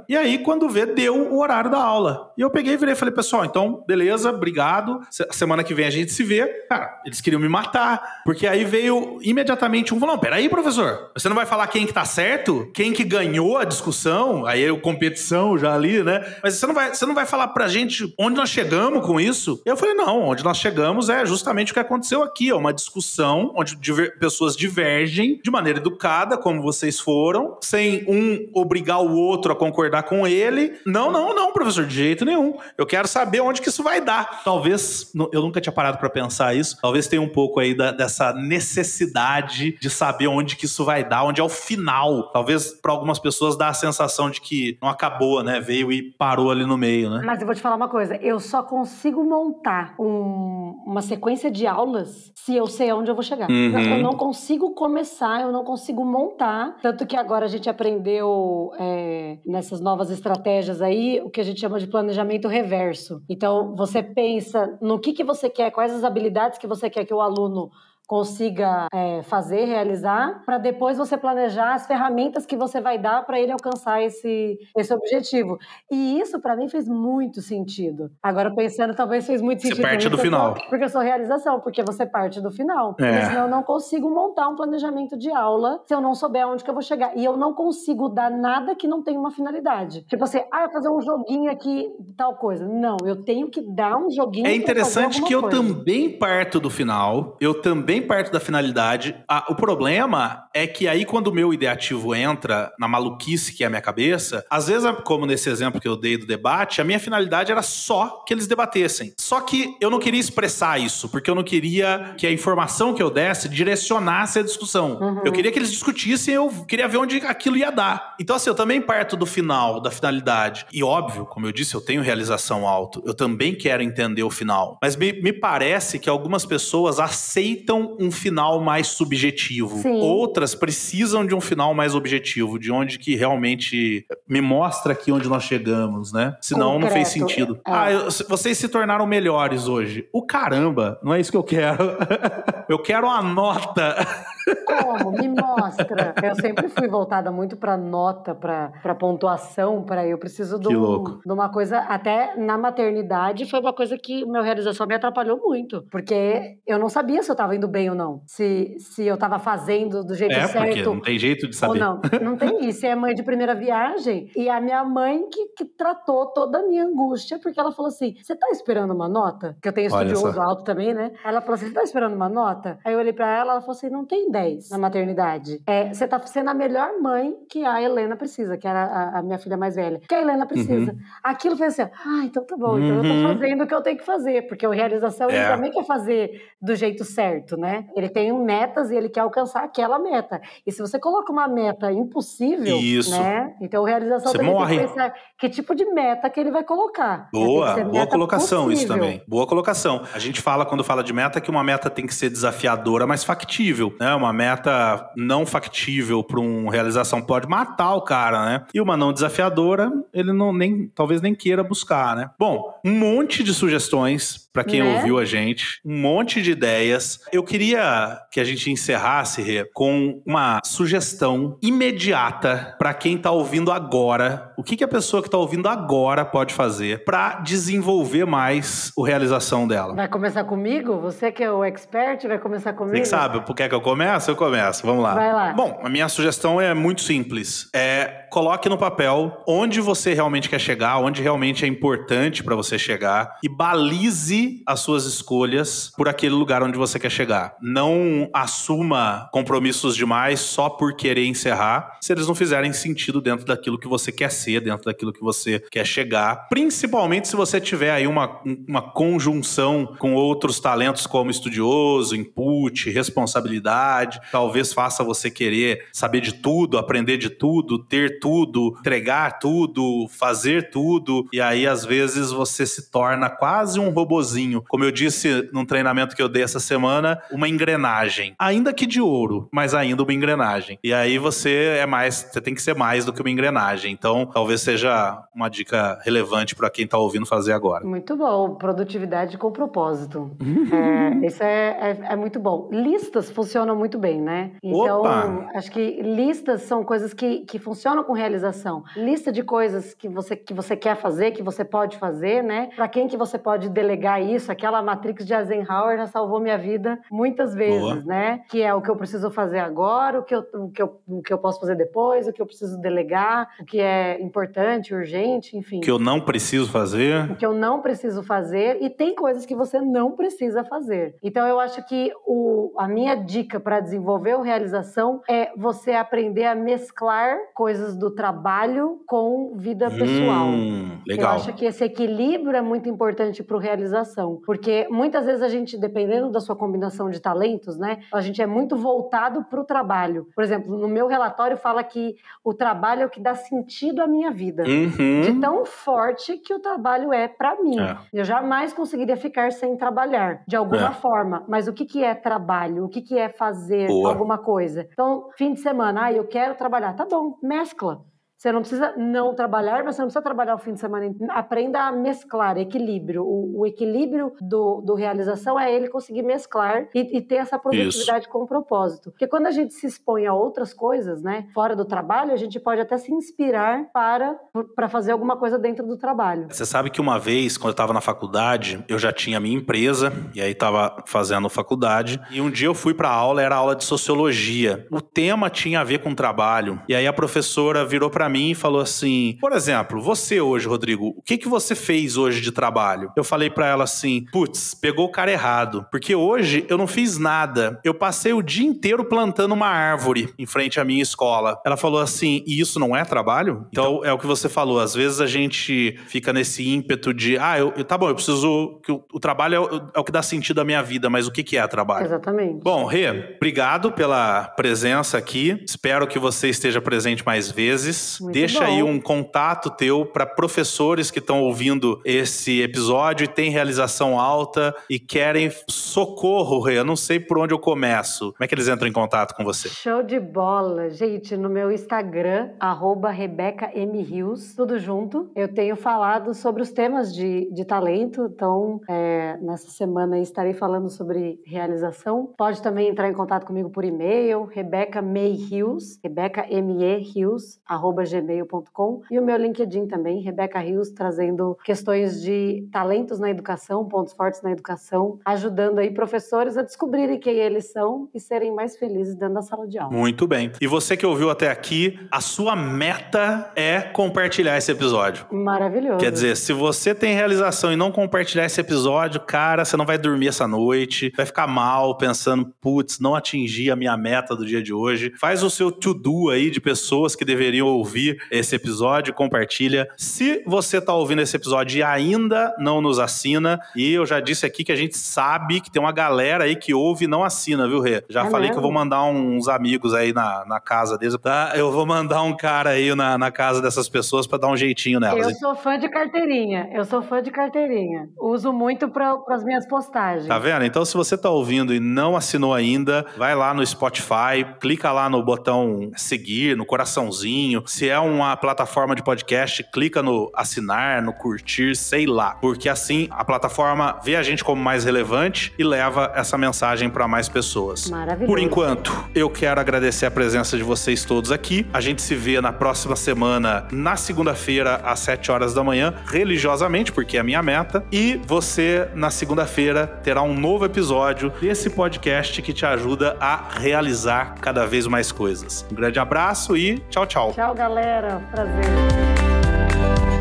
Speaker 2: E aí quando vê deu o horário da aula. E eu peguei e virei e falei, pessoal, então beleza, obrigado. Se- Semana que vem a gente se vê. Cara, eles queriam me matar. Porque aí veio imediatamente um falou: não, peraí, professor. Você não vai falar quem que tá certo? Quem que ganhou a discussão? Aí eu, competição já ali, né? Mas você não vai, você não vai falar pra gente onde nós chegamos com isso? Eu falei: não, onde nós chegamos é justamente o que aconteceu aqui. É uma discussão onde diver- pessoas divergem de maneira educada, como vocês foram, sem um obrigar o outro a concordar com ele. Não, não, não, professor, de jeito nenhum. Eu quero saber onde que isso vai dar. Talvez, eu nunca tinha parado pra pensar isso, talvez tenha um pouco aí da- dessa necessidade de saber onde que isso vai dar, onde é o final. Talvez pra algumas pessoas dá a sensação de que não acabou, né? Veio e parou ali no meio, né?
Speaker 3: Mas eu vou te falar uma coisa, eu só consigo montar um- uma sequência de aulas se eu sei aonde eu vou chegar.
Speaker 2: Uhum.
Speaker 3: Eu não consigo começar, eu não consigo montar. Tanto que agora a gente aprendeu é, nessas novas estratégias aí o que a gente chama de planejamento reverso. Então você pensa no que, que você quer quais as habilidades que você quer que o aluno consiga é, fazer, realizar, para depois você planejar as ferramentas que você vai dar para ele alcançar esse, esse objetivo. E isso, para mim, fez muito sentido. Agora, pensando, talvez fez muito sentido.
Speaker 2: Você parte do final.
Speaker 3: Sou, porque eu sou realização, porque você parte do final. É. Porque senão eu não consigo montar um planejamento de aula se eu não souber onde que eu vou chegar. E eu não consigo dar nada que não tenha uma finalidade. Tipo assim, ah, fazer um joguinho aqui, tal coisa. Não, eu tenho que dar um joguinho.
Speaker 2: É interessante que eu coisa. também parto do final, eu também bem perto da finalidade. Ah, o problema é que aí, quando o meu ideativo entra na maluquice que é a minha cabeça, às vezes, como nesse exemplo que eu dei do debate, a minha finalidade era só que eles debatessem. Só que eu não queria expressar isso, porque eu não queria que a informação que eu desse direcionasse a discussão. Uhum. Eu queria que eles discutissem, eu queria ver onde aquilo ia dar. Então, assim, eu também parto do final, da finalidade. E óbvio, como eu disse, eu tenho realização alto. Eu também quero entender o final. Mas me, me parece que algumas pessoas aceitam um final mais subjetivo. Sim. Outras precisam de um final mais objetivo, de onde que realmente me mostra aqui onde nós chegamos, né? Senão Concreto. não fez sentido. É. Ah, eu, vocês se tornaram melhores hoje. O caramba, não é isso que eu quero. eu quero a nota.
Speaker 3: Como? Me mostra. Eu sempre fui voltada muito para nota, para pontuação, para eu preciso de, um, de, uma coisa. Até na maternidade foi uma coisa que minha realização me atrapalhou muito, porque eu não sabia se eu estava indo bem ou não, se, se eu estava fazendo do jeito
Speaker 2: é,
Speaker 3: certo.
Speaker 2: Porque não tem jeito de saber.
Speaker 3: Ou não, não tem isso. É mãe de primeira viagem e a minha mãe que, que tratou toda a minha angústia, porque ela falou assim: "Você tá esperando uma nota?" Que eu tenho estudioso alto também, né? Ela falou assim: "Você tá esperando uma nota?" Aí eu olhei para ela, ela falou assim: "Não tem 10 na maternidade. É, você tá sendo a melhor mãe que a Helena precisa, que era a, a minha filha mais velha. Que a Helena precisa. Uhum. Aquilo fez assim, ah, então tá bom, então eu tô uhum. fazendo o que eu tenho que fazer, porque o realização é. ele também quer fazer do jeito certo, né? Ele tem metas e ele quer alcançar aquela meta. E se você coloca uma meta impossível, Isso. né? Então o realização
Speaker 2: você também morre.
Speaker 3: tem que pensar que tipo de meta que ele vai colocar.
Speaker 2: Boa, boa colocação possível. isso também. Boa colocação. A gente fala quando fala de meta que uma meta tem que ser desafiadora, mas factível, né? Uma meta não factível para uma realização pode matar o cara, né? E uma não desafiadora, ele não nem talvez nem queira buscar, né? Bom, um monte de sugestões para quem né? ouviu a gente, um monte de ideias. Eu queria que a gente encerrasse Rê, com uma sugestão imediata para quem está ouvindo agora. O que, que a pessoa que está ouvindo agora pode fazer para desenvolver mais o realização dela?
Speaker 3: Vai começar comigo? Você que é o expert, vai começar comigo? Você que
Speaker 2: sabe por que, que eu começo? Eu começo. Vamos lá.
Speaker 3: Vai lá.
Speaker 2: Bom, a minha sugestão é muito simples. É coloque no papel onde você realmente quer chegar, onde realmente é importante para você chegar e balize as suas escolhas por aquele lugar onde você quer chegar. Não assuma compromissos demais só por querer encerrar, se eles não fizerem sentido dentro daquilo que você quer ser, dentro daquilo que você quer chegar. Principalmente se você tiver aí uma, uma conjunção com outros talentos como estudioso, input, responsabilidade, talvez faça você querer saber de tudo, aprender de tudo, ter tudo, entregar tudo, fazer tudo, e aí às vezes você se torna quase um robozinho sozinho. Como eu disse num treinamento que eu dei essa semana, uma engrenagem. Ainda que de ouro, mas ainda uma engrenagem. E aí você é mais, você tem que ser mais do que uma engrenagem. Então, talvez seja uma dica relevante para quem está ouvindo fazer agora.
Speaker 3: Muito bom. Produtividade com propósito. é, isso é, é, é, muito bom. Listas funcionam muito bem, né? Então, Opa. acho que listas são coisas que, que funcionam com realização. Lista de coisas que você, que você quer fazer, que você pode fazer, né? Para quem que você pode delegar isso, aquela Matrix de Eisenhower já salvou minha vida muitas vezes, Boa. né? Que é o que eu preciso fazer agora, o que eu, o, que eu, o que eu posso fazer depois, o que eu preciso delegar, o que é importante, urgente, enfim.
Speaker 2: O que eu não preciso fazer.
Speaker 3: O que eu não preciso fazer e tem coisas que você não precisa fazer. Então eu acho que o, a minha dica para desenvolver o realização é você aprender a mesclar coisas do trabalho com vida pessoal.
Speaker 2: Hum, legal.
Speaker 3: Eu acho que esse equilíbrio é muito importante para o realização porque muitas vezes a gente, dependendo da sua combinação de talentos, né, a gente é muito voltado para o trabalho. Por exemplo, no meu relatório fala que o trabalho é o que dá sentido à minha vida.
Speaker 2: Uhum.
Speaker 3: De tão forte que o trabalho é para mim. É. Eu jamais conseguiria ficar sem trabalhar, de alguma é. forma. Mas o que, que é trabalho? O que, que é fazer Boa. alguma coisa? Então, fim de semana, ah, eu quero trabalhar. Tá bom, mescla. Você não precisa não trabalhar, mas você não precisa trabalhar o fim de semana. Aprenda a mesclar, equilíbrio. O, o equilíbrio do, do realização é ele conseguir mesclar e, e ter essa produtividade Isso. com propósito. Porque quando a gente se expõe a outras coisas, né, fora do trabalho, a gente pode até se inspirar para, para fazer alguma coisa dentro do trabalho.
Speaker 2: Você sabe que uma vez, quando eu estava na faculdade, eu já tinha minha empresa e aí estava fazendo faculdade. E um dia eu fui para aula, era aula de sociologia. O tema tinha a ver com trabalho. E aí a professora virou para mim e falou assim: por exemplo, você hoje, Rodrigo, o que, que você fez hoje de trabalho? Eu falei para ela assim: putz, pegou o cara errado. Porque hoje eu não fiz nada. Eu passei o dia inteiro plantando uma árvore em frente à minha escola. Ela falou assim: e isso não é trabalho? Então, então é o que você falou. Às vezes a gente fica nesse ímpeto de, ah, eu, eu tá bom, eu preciso. que o, o trabalho é o, é o, que dá sentido à minha vida, mas o que, que é trabalho?
Speaker 3: Exatamente.
Speaker 2: Bom, Rê, obrigado pela presença aqui. Espero que você esteja presente mais vezes. Muito Deixa bom. aí um contato teu para professores que estão ouvindo esse episódio e têm realização alta e querem socorro, Rê. Eu não sei por onde eu começo. Como é que eles entram em contato com você?
Speaker 3: Show de bola. Gente, no meu Instagram, arroba Rebeca M. Rios, tudo junto. Eu tenho falado sobre os temas de, de talento, então é, nessa semana estarei falando sobre realização. Pode também entrar em contato comigo por e-mail, Rebeca May Rios, Rebeca M-E Rios, arroba gmail.com e o meu LinkedIn também, Rebeca Rios, trazendo questões de talentos na educação, pontos fortes na educação, ajudando aí professores a descobrirem quem eles são e serem mais felizes dentro da sala de aula.
Speaker 2: Muito bem. E você que ouviu até aqui, a sua meta é compartilhar esse episódio.
Speaker 3: Maravilhoso.
Speaker 2: Quer dizer, se você tem realização e não compartilhar esse episódio, cara, você não vai dormir essa noite, vai ficar mal pensando, putz, não atingi a minha meta do dia de hoje. Faz o seu to-do aí de pessoas que deveriam ouvir esse episódio, compartilha. Se você tá ouvindo esse episódio e ainda não nos assina, e eu já disse aqui que a gente sabe que tem uma galera aí que ouve e não assina, viu, Rê? Já é falei mesmo? que eu vou mandar uns amigos aí na, na casa deles, tá? Eu vou mandar um cara aí na, na casa dessas pessoas para dar um jeitinho nelas.
Speaker 3: Eu sou fã de carteirinha, eu sou fã de carteirinha. Uso muito para as minhas postagens.
Speaker 2: Tá vendo? Então, se você tá ouvindo e não assinou ainda, vai lá no Spotify, clica lá no botão seguir, no coraçãozinho. Se é uma plataforma de podcast, clica no assinar, no curtir, sei lá. Porque assim a plataforma vê a gente como mais relevante e leva essa mensagem para mais pessoas.
Speaker 3: Maravilhoso.
Speaker 2: Por enquanto, eu quero agradecer a presença de vocês todos aqui. A gente se vê na próxima semana, na segunda-feira, às 7 horas da manhã, religiosamente, porque é a minha meta. E você, na segunda-feira, terá um novo episódio desse podcast que te ajuda a realizar cada vez mais coisas. Um grande abraço e tchau, tchau.
Speaker 3: Tchau, galera. Prazer.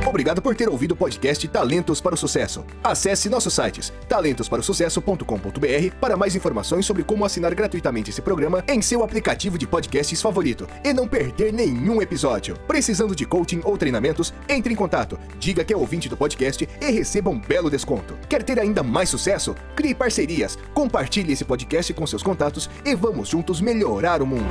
Speaker 1: Obrigado por ter ouvido o podcast Talentos para o Sucesso. Acesse nossos sites talentosparosucesso.com.br para mais informações sobre como assinar gratuitamente esse programa em seu aplicativo de podcasts favorito e não perder nenhum episódio. Precisando de coaching ou treinamentos, entre em contato, diga que é ouvinte do podcast e receba um belo desconto. Quer ter ainda mais sucesso? Crie parcerias, compartilhe esse podcast com seus contatos e vamos juntos melhorar o mundo.